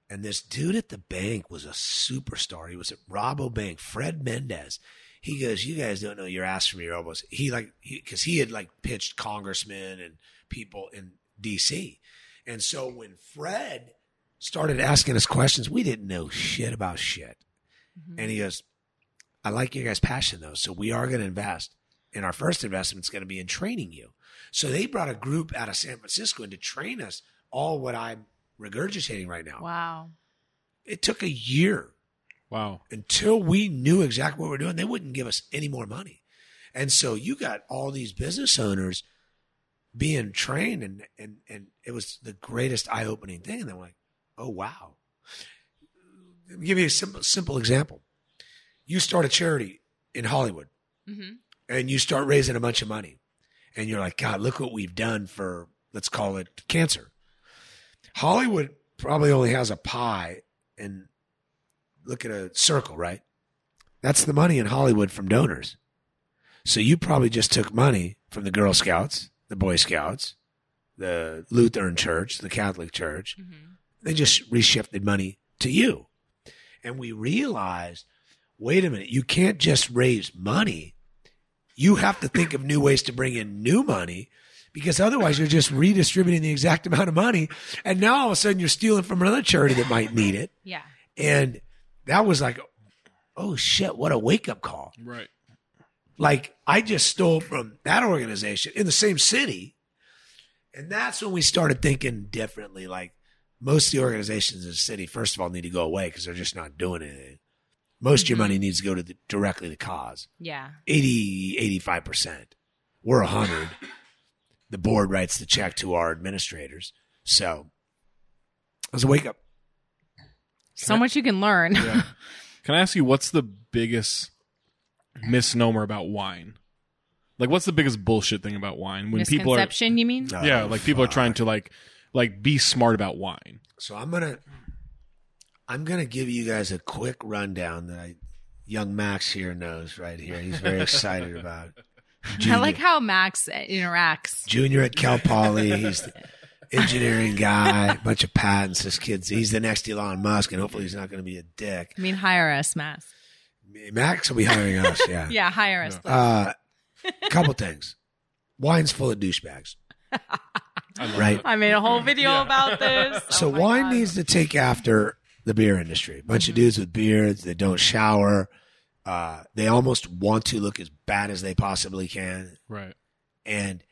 And this dude at the bank was a superstar. He was at Rabobank, Fred Mendez. He goes, "You guys don't know your ass from your elbows." He like because he, had like pitched congressmen and people in D.C. And so when Fred started asking us questions, we didn't know shit about shit. Mm-hmm. And he goes, I like your guys' passion though. So we are going to invest. And our first investment is going to be in training you. So they brought a group out of San Francisco and to train us all what I'm regurgitating right now. Wow. It took a year Wow. until we knew exactly what we we're doing. They wouldn't give us any more money. And so you got all these business owners being trained and, and, and it was the greatest eye opening thing. And they're like, oh, wow. Let me give you a simple, simple example. You start a charity in Hollywood Mm-hmm. And you start raising a bunch of money and you're like, God, look what we've done for, let's call it cancer. Hollywood probably only has a pie and look at a circle, right? That's the money in Hollywood from donors. So you probably just took money from the Girl Scouts, the Boy Scouts, the Lutheran Church, the Catholic Church. Mm-hmm. They just reshifted money to you. And we realized, wait a minute, you can't just raise money. You have to think of new ways to bring in new money because otherwise you're just redistributing the exact amount of money. And now all of a sudden you're stealing from another charity that might need it. Yeah. And that was like, oh shit, what a wake up call. Right. Like I just stole from that organization in the same city. And that's when we started thinking differently. Like most of the organizations in the city, first of all, need to go away because they're just not doing anything. Most of your mm-hmm. money needs to go to the, directly to the cause. Yeah. 80, 85%. We're 100. The board writes the check to our administrators. So it was a wake up. So much you can learn. Yeah. Can I ask you what's the biggest misnomer about wine? Like what's the biggest bullshit thing about wine when people are Misconception, you mean? Yeah, like people are trying to like like be smart about wine. So I'm gonna I'm gonna give you guys a quick rundown that I young Max here knows right here. He's very excited about. I like how Max interacts. Junior at Cal Poly. He's the engineering guy, bunch of patents. This kid's he's the next Elon Musk, and hopefully he's not going to be a dick. I mean, hire us, Max. Max will be hiring us. Yeah. Yeah, hire us. Uh, couple things. Wine's full of douchebags. right. I made a whole video about this. So Oh wine God. needs to take after the beer industry. Bunch of dudes with beards, that don't shower. Uh, they almost want to look as bad as they possibly can. Right. And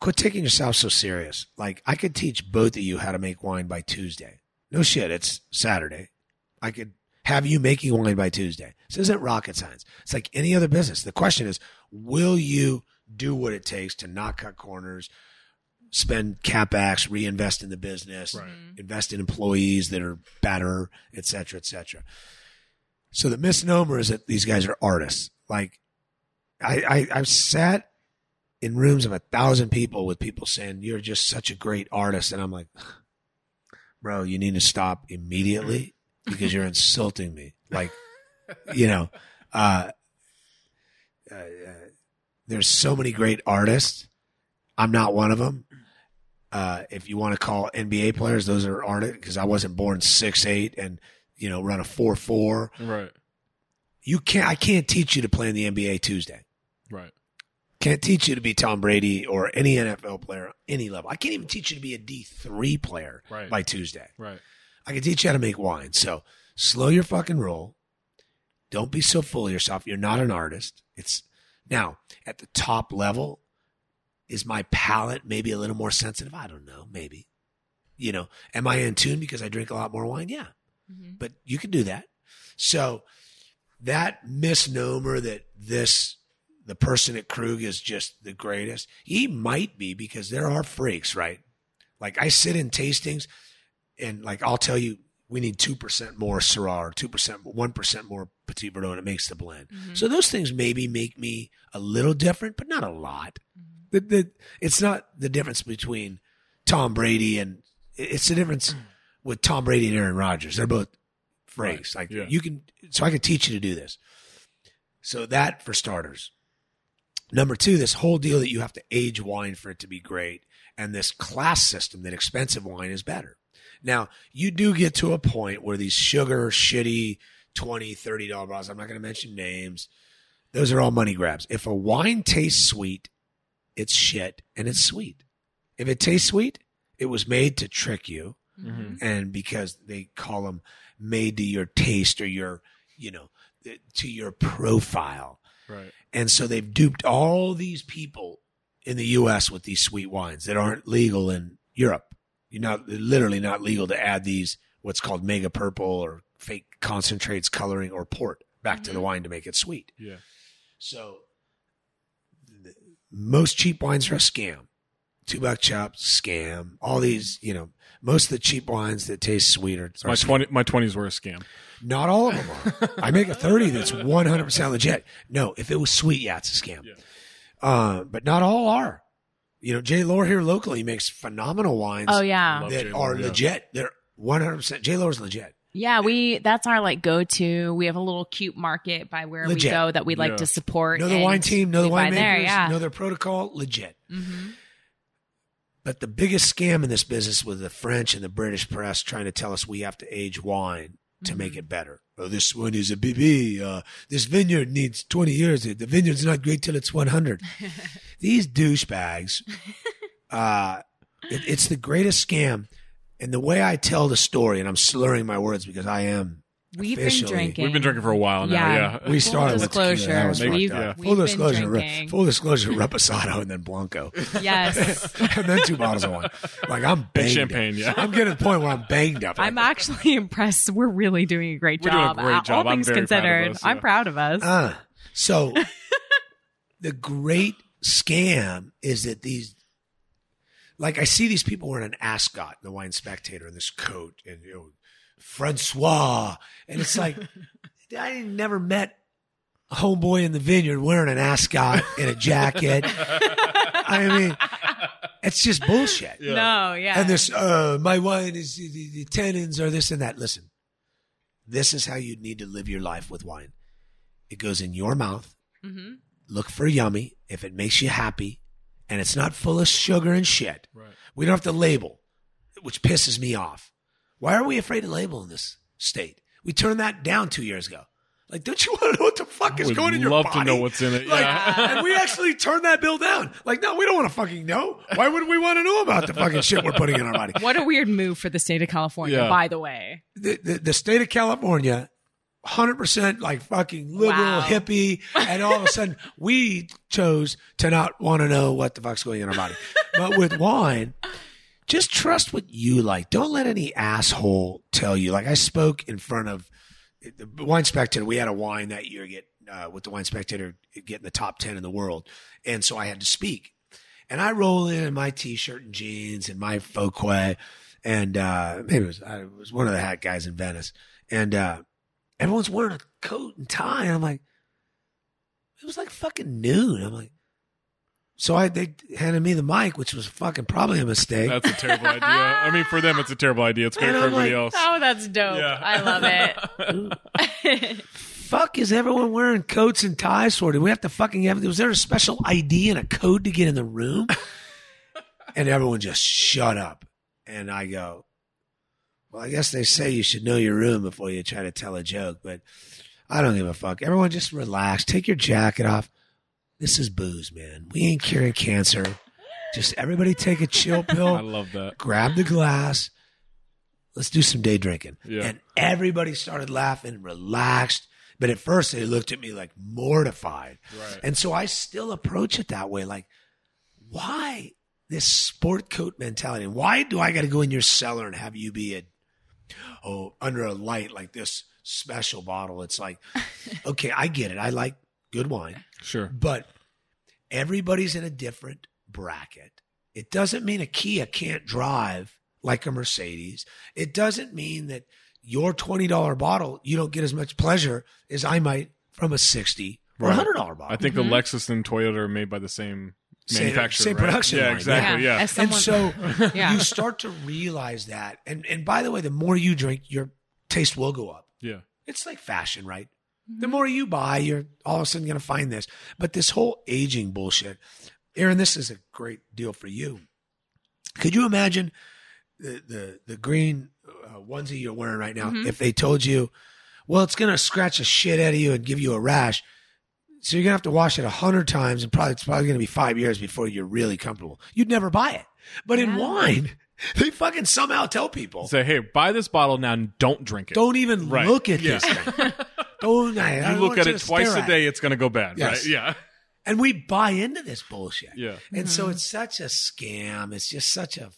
quit taking yourself so serious. Like I could teach both of you how to make wine by Tuesday. No shit, it's Saturday. I could have you making wine by Tuesday. This isn't rocket science. It's like any other business. The question is, will you do what it takes to not cut corners, spend capex, reinvest in the business, Right. invest in employees that are better, et cetera, et cetera. So the misnomer is that these guys are artists. Like I, I I've sat in rooms of a thousand people with people saying you're just such a great artist, and I'm like, bro, you need to stop immediately because you're insulting me. Like, you know, uh, uh, uh, there's so many great artists. I'm not one of them. Uh, if you want to call NBA players, those are aren't it because I wasn't born six eight and you know run a four four. Right. You can't. I can't teach you to play in the NBA Tuesday. Right. Can't teach you to be Tom Brady or any NFL player, any level. I can't even teach you to be a D three player Right. by Tuesday. Right. I can teach you how to make wine. So slow your fucking roll. Don't be so full of yourself. You're not an artist. It's now at the top level. Is my palate maybe a little more sensitive? I don't know. Maybe. You know, am I in tune because I drink a lot more wine? Yeah. Mm-hmm. But you can do that. So that misnomer that this the person at Krug is just the greatest. He might be because there are freaks, right? Like I sit in tastings and like I'll tell you we need 2% more Syrah, or 2%, 1% more Petit Verdot, and it makes the blend. Mm-hmm. So those things maybe make me a little different, but not a lot. Mm-hmm. The, the, it's not the difference between Tom Brady and it's the difference with Tom Brady and Aaron Rodgers. They're both freaks. Right. Like Yeah. you can, so I can teach you to do this. So that for starters. Number two, this whole deal that you have to age wine for it to be great, and this class system that expensive wine is better. Now, you do get to a point where these sugar, shitty, $20, $30 bottles, I'm not going to mention names, those are all money grabs. If a wine tastes sweet, it's shit and it's sweet. If it tastes sweet, it was made to trick you. Mhm. And because they call them made to your taste or your, you know, to your profile. Right. And so they've duped all these people in the US with these sweet wines that aren't legal in Europe. You're not literally not legal to add these what's called mega purple or fake concentrates coloring or port back to the wine to make it sweet. Yeah. So most cheap wines are a scam. Two buck Chucks, scam. All these, you know, most of the cheap wines that taste sweet are, are My scam. twenty my twenties were a scam. Not all of them are. I make a 30 that's 100% legit. No, if it was sweet, yeah, it's a scam. Yeah. Uh, but not all are. You know, J. Lohr here locally makes phenomenal wines Oh yeah. That J. are Lohr, yeah. legit. They're 100%. J. Lohr's legit. Yeah, we that's our like go to. We have a little cute market by where Legit. we go that we like to support. Know the wine team, know the we buy winemakers, there, yeah. know their protocol, legit. hmm But the biggest scam in this business was the French and the British press trying to tell us we have to age wine to Mm-hmm. make it better. Oh, this one is a BB. Uh, this vineyard needs 20 years. The vineyard's not great till it's 100. These douchebags, uh, it, it's the greatest scam. And the way I tell the story, and I'm slurring my words because I am. We've been drinking. We've been drinking for a while now. Yeah. Yeah. We Full started with tequila. disclosure, That was we've- up. yeah. we've Full been disclosure, drinking. full disclosure, Reposado and then Blanco, Yes. and then two bottles of wine. Like I'm And banged. champagne, yeah. I'm getting to the point where I'm banged up. I'm actually impressed. We're really doing a great We're doing a job. great Uh, job. All I'm things very proud of considered, us, I'm proud of us. Uh, so the great scam is that these, like I see these people wearing an ascot, the wine spectator, in this coat, and you know, Francois, and it's like I never met a homeboy in the vineyard wearing an ascot and a jacket. I mean, it's just bullshit. Yeah. No, yeah. And this, uh, my wine is the, the tannins are this and that. Listen, this is how you need to live your life with wine. It goes in your mouth. Mm-hmm. Look for yummy. If it makes you happy and it's not full of sugar and shit, Right. we don't have to label, which pisses me off. Why are we afraid to label in this state? We turned that down two years ago. Like, don't you want to know what the fuck is going in your body? We'd love to know what's in it. Like, yeah. and we actually turned that bill down. Like, no, we don't want to fucking know. Why would we want to know about the fucking shit we're putting in our body? What a weird move for the state of California, Yeah. by the way. The, the, the state of California, 100% like fucking liberal, Wow. hippie, and all of a sudden we chose to not want to know what the fuck's going in our body. But with wine, just trust what you like. Don't let any asshole tell you. Like I spoke in front of the Wine Spectator. We had a wine that year get uh, with the Wine Spectator get in the top ten in the world, and so I had to speak. And I roll in in my t-shirt and jeans and my Fouquet, and uh, maybe it was I was one of the hat guys in Venice, and uh, everyone's wearing a coat and tie. And I'm like, it was like fucking noon. I'm like, so I they handed me the mic, which was fucking probably a mistake. That's a terrible idea. I mean, for them, it's a terrible idea. It's great And for I'm everybody like, else. Oh, that's dope. Yeah. I love it. fuck is everyone wearing coats and ties for? Do we have to fucking have? Was there a special ID and a code to get in the room? and everyone just shut up. And I go, well, I guess they say you should know your room before you try to tell a joke, but I don't give a fuck. Everyone just relax. Take your jacket off. This is booze, man. We ain't curing cancer. Just everybody take a chill pill. I love that. grab the glass. Let's do some day drinking. Yeah. And everybody started laughing, relaxed. But at first they looked at me like mortified. Right. And so I still approach it that way. Like, why this sport coat mentality? Why do I got to go in your cellar and have you be a, oh, under a light like this special bottle? It's like, okay, I get it. I like good wine, Sure. but everybody's in a different bracket. It doesn't mean a Kia can't drive like a Mercedes. It doesn't mean that your $20 bottle, you don't get as much pleasure as I might from a 60 or Right. $100 bottle. I think the mm-hmm. Lexus and Toyota are made by the same Same- manufacturer. same right? production Yeah, line, exactly. Yeah. As someone, and so yeah. you start to realize that. And and by the way, the more you drink, your taste will go up. Yeah. It's like fashion, right? Mm-hmm. The more you buy, you're all of a sudden going to find this. But this whole aging bullshit, Erin, this is a great deal for you. Could you imagine the the, the green uh, onesie you're wearing right now? Mhm. If they told you, well, it's going to scratch the shit out of you and give you a rash. So you're gonna have to wash it a hundred times, and probably it's probably gonna be five years before you're really comfortable. You'd never buy it, but in wine, they fucking somehow tell people Say, hey, buy this bottle now and don't drink it. don't even Right. look at Yeah. this thing. Don't I, I you don't look at you it twice stare a at day, it's going to go bad, Yes. right? Yeah. and we buy into this bullshit. Yeah. And so it's such a scam. It's just such a,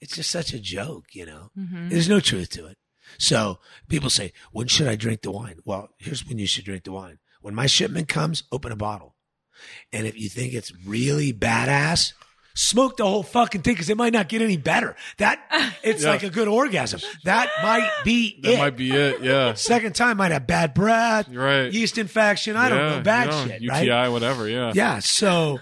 it's just such a joke, you know. Mhm. There's no truth to it. So people say, when should I drink the wine? Well, here's when you should drink the wine. When my shipment comes, open a bottle. And if you think it's really badass, smoke the whole fucking thing because it might not get any better. That it's Yeah. like a good orgasm. That might be That it. might be it. Yeah. Second time might have bad breath, right. yeast infection. I don't know, bad yeah. shit, UTI, right? whatever. Yeah. Yeah. So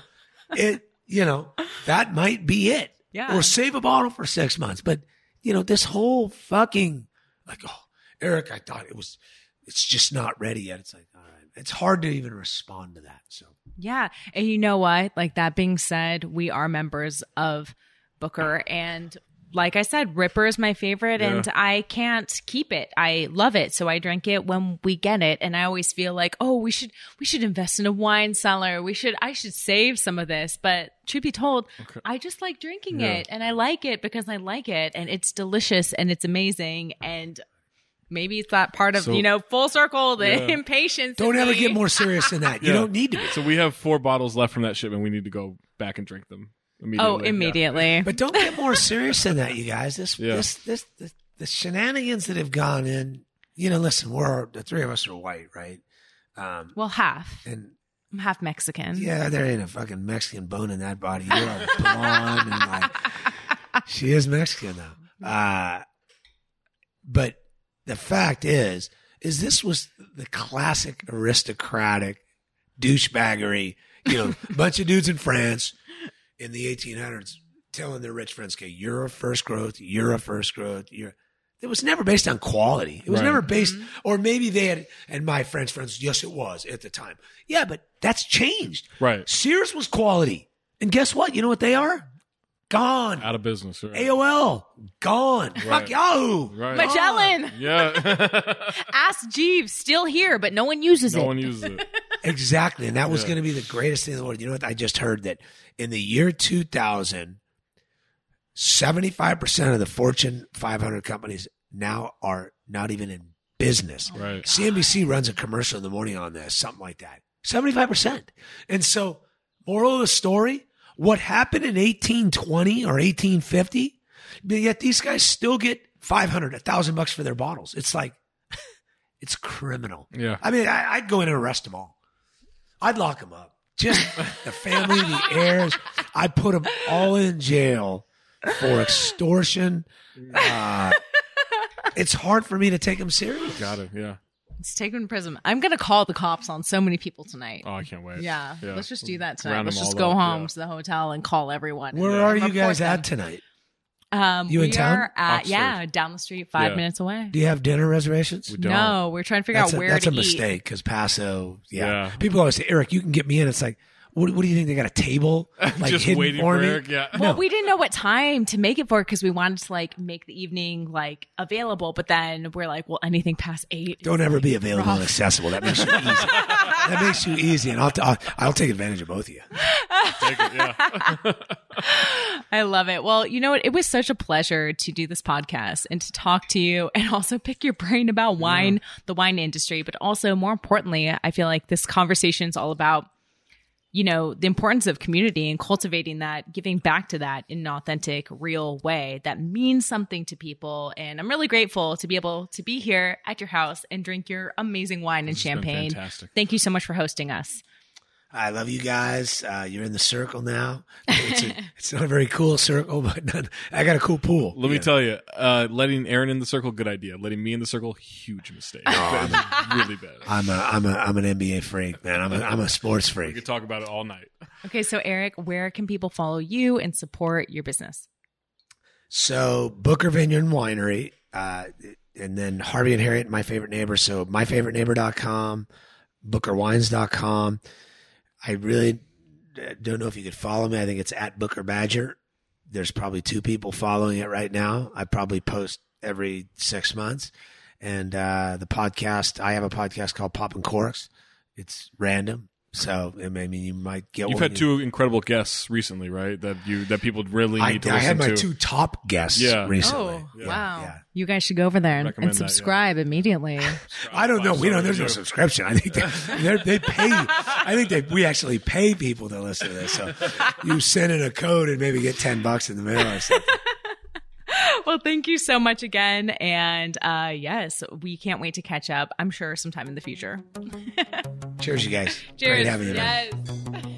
it, you know, that might be it. Yeah. Or save a bottle for six months. But, you know, this whole fucking, like, oh, Eric, I thought it was, it's just not ready yet. It's like, all right. It's hard to even respond to that. So, Yeah. And you know what? Like that being said, we are members of Booker and like I said, Ripper is my favorite and I can't keep it. I love it. So I drink it when we get it. And I always feel like, oh, we should we should invest in a wine cellar. We should I should save some of this. But truth be told, I just like drinking Yeah. it and I like it because I like it and it's delicious and it's amazing and maybe it's that part of, So- you know, full circle, the Yeah. impatience. don't ever me. get more serious than that. You Yeah. don't need to be. So we have four bottles left from that shipment. We need to go back and drink them immediately. Oh, Yeah. immediately. But don't get more serious than that, you guys. This, Yeah. this, this, this, the shenanigans that have gone in, you know, listen, we're, the three of us are white, right? Um, Well, half. and I'm half Mexican. Yeah, there ain't a fucking Mexican bone in that body. You are blonde and like she is Mexican though. Uh, but the fact is, is this was the classic aristocratic douchebaggery. You know, bunch of dudes in France in the 1800s telling their rich friends, "Okay, you're a first growth. You're a first growth. You're." It was never based on quality. It was Right. never based, mm-hmm. or maybe they had, and my French friends, yes, it was at the time. Yeah, but that's changed. Right. Sears was quality. And guess what? You know what they are? Gone. Out of business. Right. AOL, gone. Fuck Yahoo. Right. Magellan, Yeah. Ask Jeeves, still here, but no one uses no it. No one uses it. Exactly. And that was Yeah. going to be the greatest thing in the world. You know what? I just heard that in the year 2000, 75% of the Fortune 500 companies now are not even in business. Right. CNBC runs a commercial in the morning on this, something like that. 75%. And so, moral of the story, what happened in 1820 or 1850, but yet these guys still get 500, 1000 bucks for their bottles. It's like, it's criminal. Yeah. I mean, I, I'd go in and arrest them all. I'd lock them up. Just the family, the heirs. I'd put them all in jail for extortion. Uh, it's hard for me to take them serious. Got it. Yeah. It's taken to prison. I'm gonna call the cops on so many people tonight. Oh, I can't wait. Yeah. let's just do that tonight. Round Let's just go up, home yeah. to the hotel and call everyone. Where are you guys them. at tonight? Um, You in town? Are at, Oxford. yeah, down the street, five Yeah. minutes away. Do you have dinner reservations? We don't. No, we're trying to figure That's out a, where that's to a eat. mistake because Paso, yeah. Yeah. People always say, Eric, you can get me in. It's like, What, what do you think? They got a table like Just hidden waiting for for me? Eric. Yeah. Well, we didn't know what time to make it for because we wanted to like make the evening like available, but then we're like, well, anything past eight. Don't ever be available and accessible. That makes you easy. that makes you easy, and I'll, I'll I'll take advantage of both of you. It, yeah. I love it. Well, you know what? It was such a pleasure to do this podcast and to talk to you and also pick your brain about wine, the wine industry, but also more importantly, I feel like this conversation is all about you know, the importance of community and cultivating that, giving back to that in an authentic, real way that means something to people. And I'm really grateful to be able to be here at your house and drink your amazing wine and This champagne. fantastic. Thank you so much for hosting us. I love you guys. Uh, you're in the circle now. It's, a, it's not a very cool circle, but none, I got a cool pool. Let me Yeah. tell you, uh, letting Erin in the circle, good idea. Letting me in the circle, huge mistake. Bad. really bad. I'm a I'm a I'm an NBA freak, man. I'm a I'm a sports freak. We could talk about it all night. Okay, so Eric, where can people follow you and support your business? So Booker Vineyard and Winery, uh, and then Harvey and Harriet, my favorite neighbor. So myfavoriteneighbor.com, bookerwines.com. I really don't know if you could follow me. I think it's at Booker Badger. There's probably two people following it right now. I probably post every six months. And uh, the podcast, I have a podcast called Pop and Corks. It's random. So, I mean, you might get You've one. had two incredible guests recently, right? That you that people really I, need to I listen had my to. two top guests Yeah. recently. Oh, Yeah, wow. yeah. You guys should go over there and, Recommend and that, yeah. subscribe immediately. I don't know. We don't. There's no subscription. I think they, they pay. I think they we actually pay people to listen to this. So you send in a code and maybe get ten bucks in the mail or something. well, thank you so much again. And uh, yes, we can't wait to catch up, I'm sure, sometime in the future. Cheers, you guys. Cheers. Great having you. yes.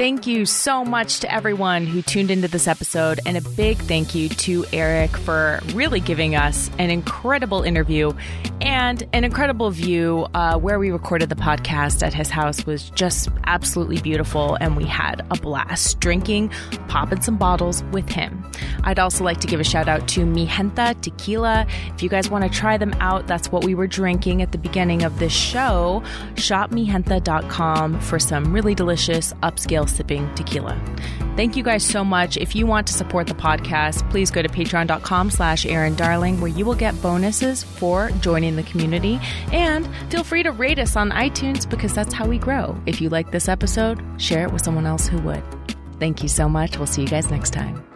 Thank you so much to everyone who tuned into this episode, and a big thank you to Eric for really giving us an incredible interview and an incredible view. Uh, where we recorded the podcast at his house was just absolutely beautiful, and we had a blast drinking, popping some bottles with him. I'd also like to give a shout out to Mijenta Tequila. If you guys want to try them out, that's what we were drinking at the beginning of this show. ShopMijenta.com for some really delicious upscale sipping tequila. Thank you guys so much. If you want to support the podcast, please go to patreon.com slash Erin Darling, where you will get bonuses for joining the community. And feel free to rate us on iTunes because that's how we grow. If you like this episode, share it with someone else who would. Thank you so much. We'll see you guys next time.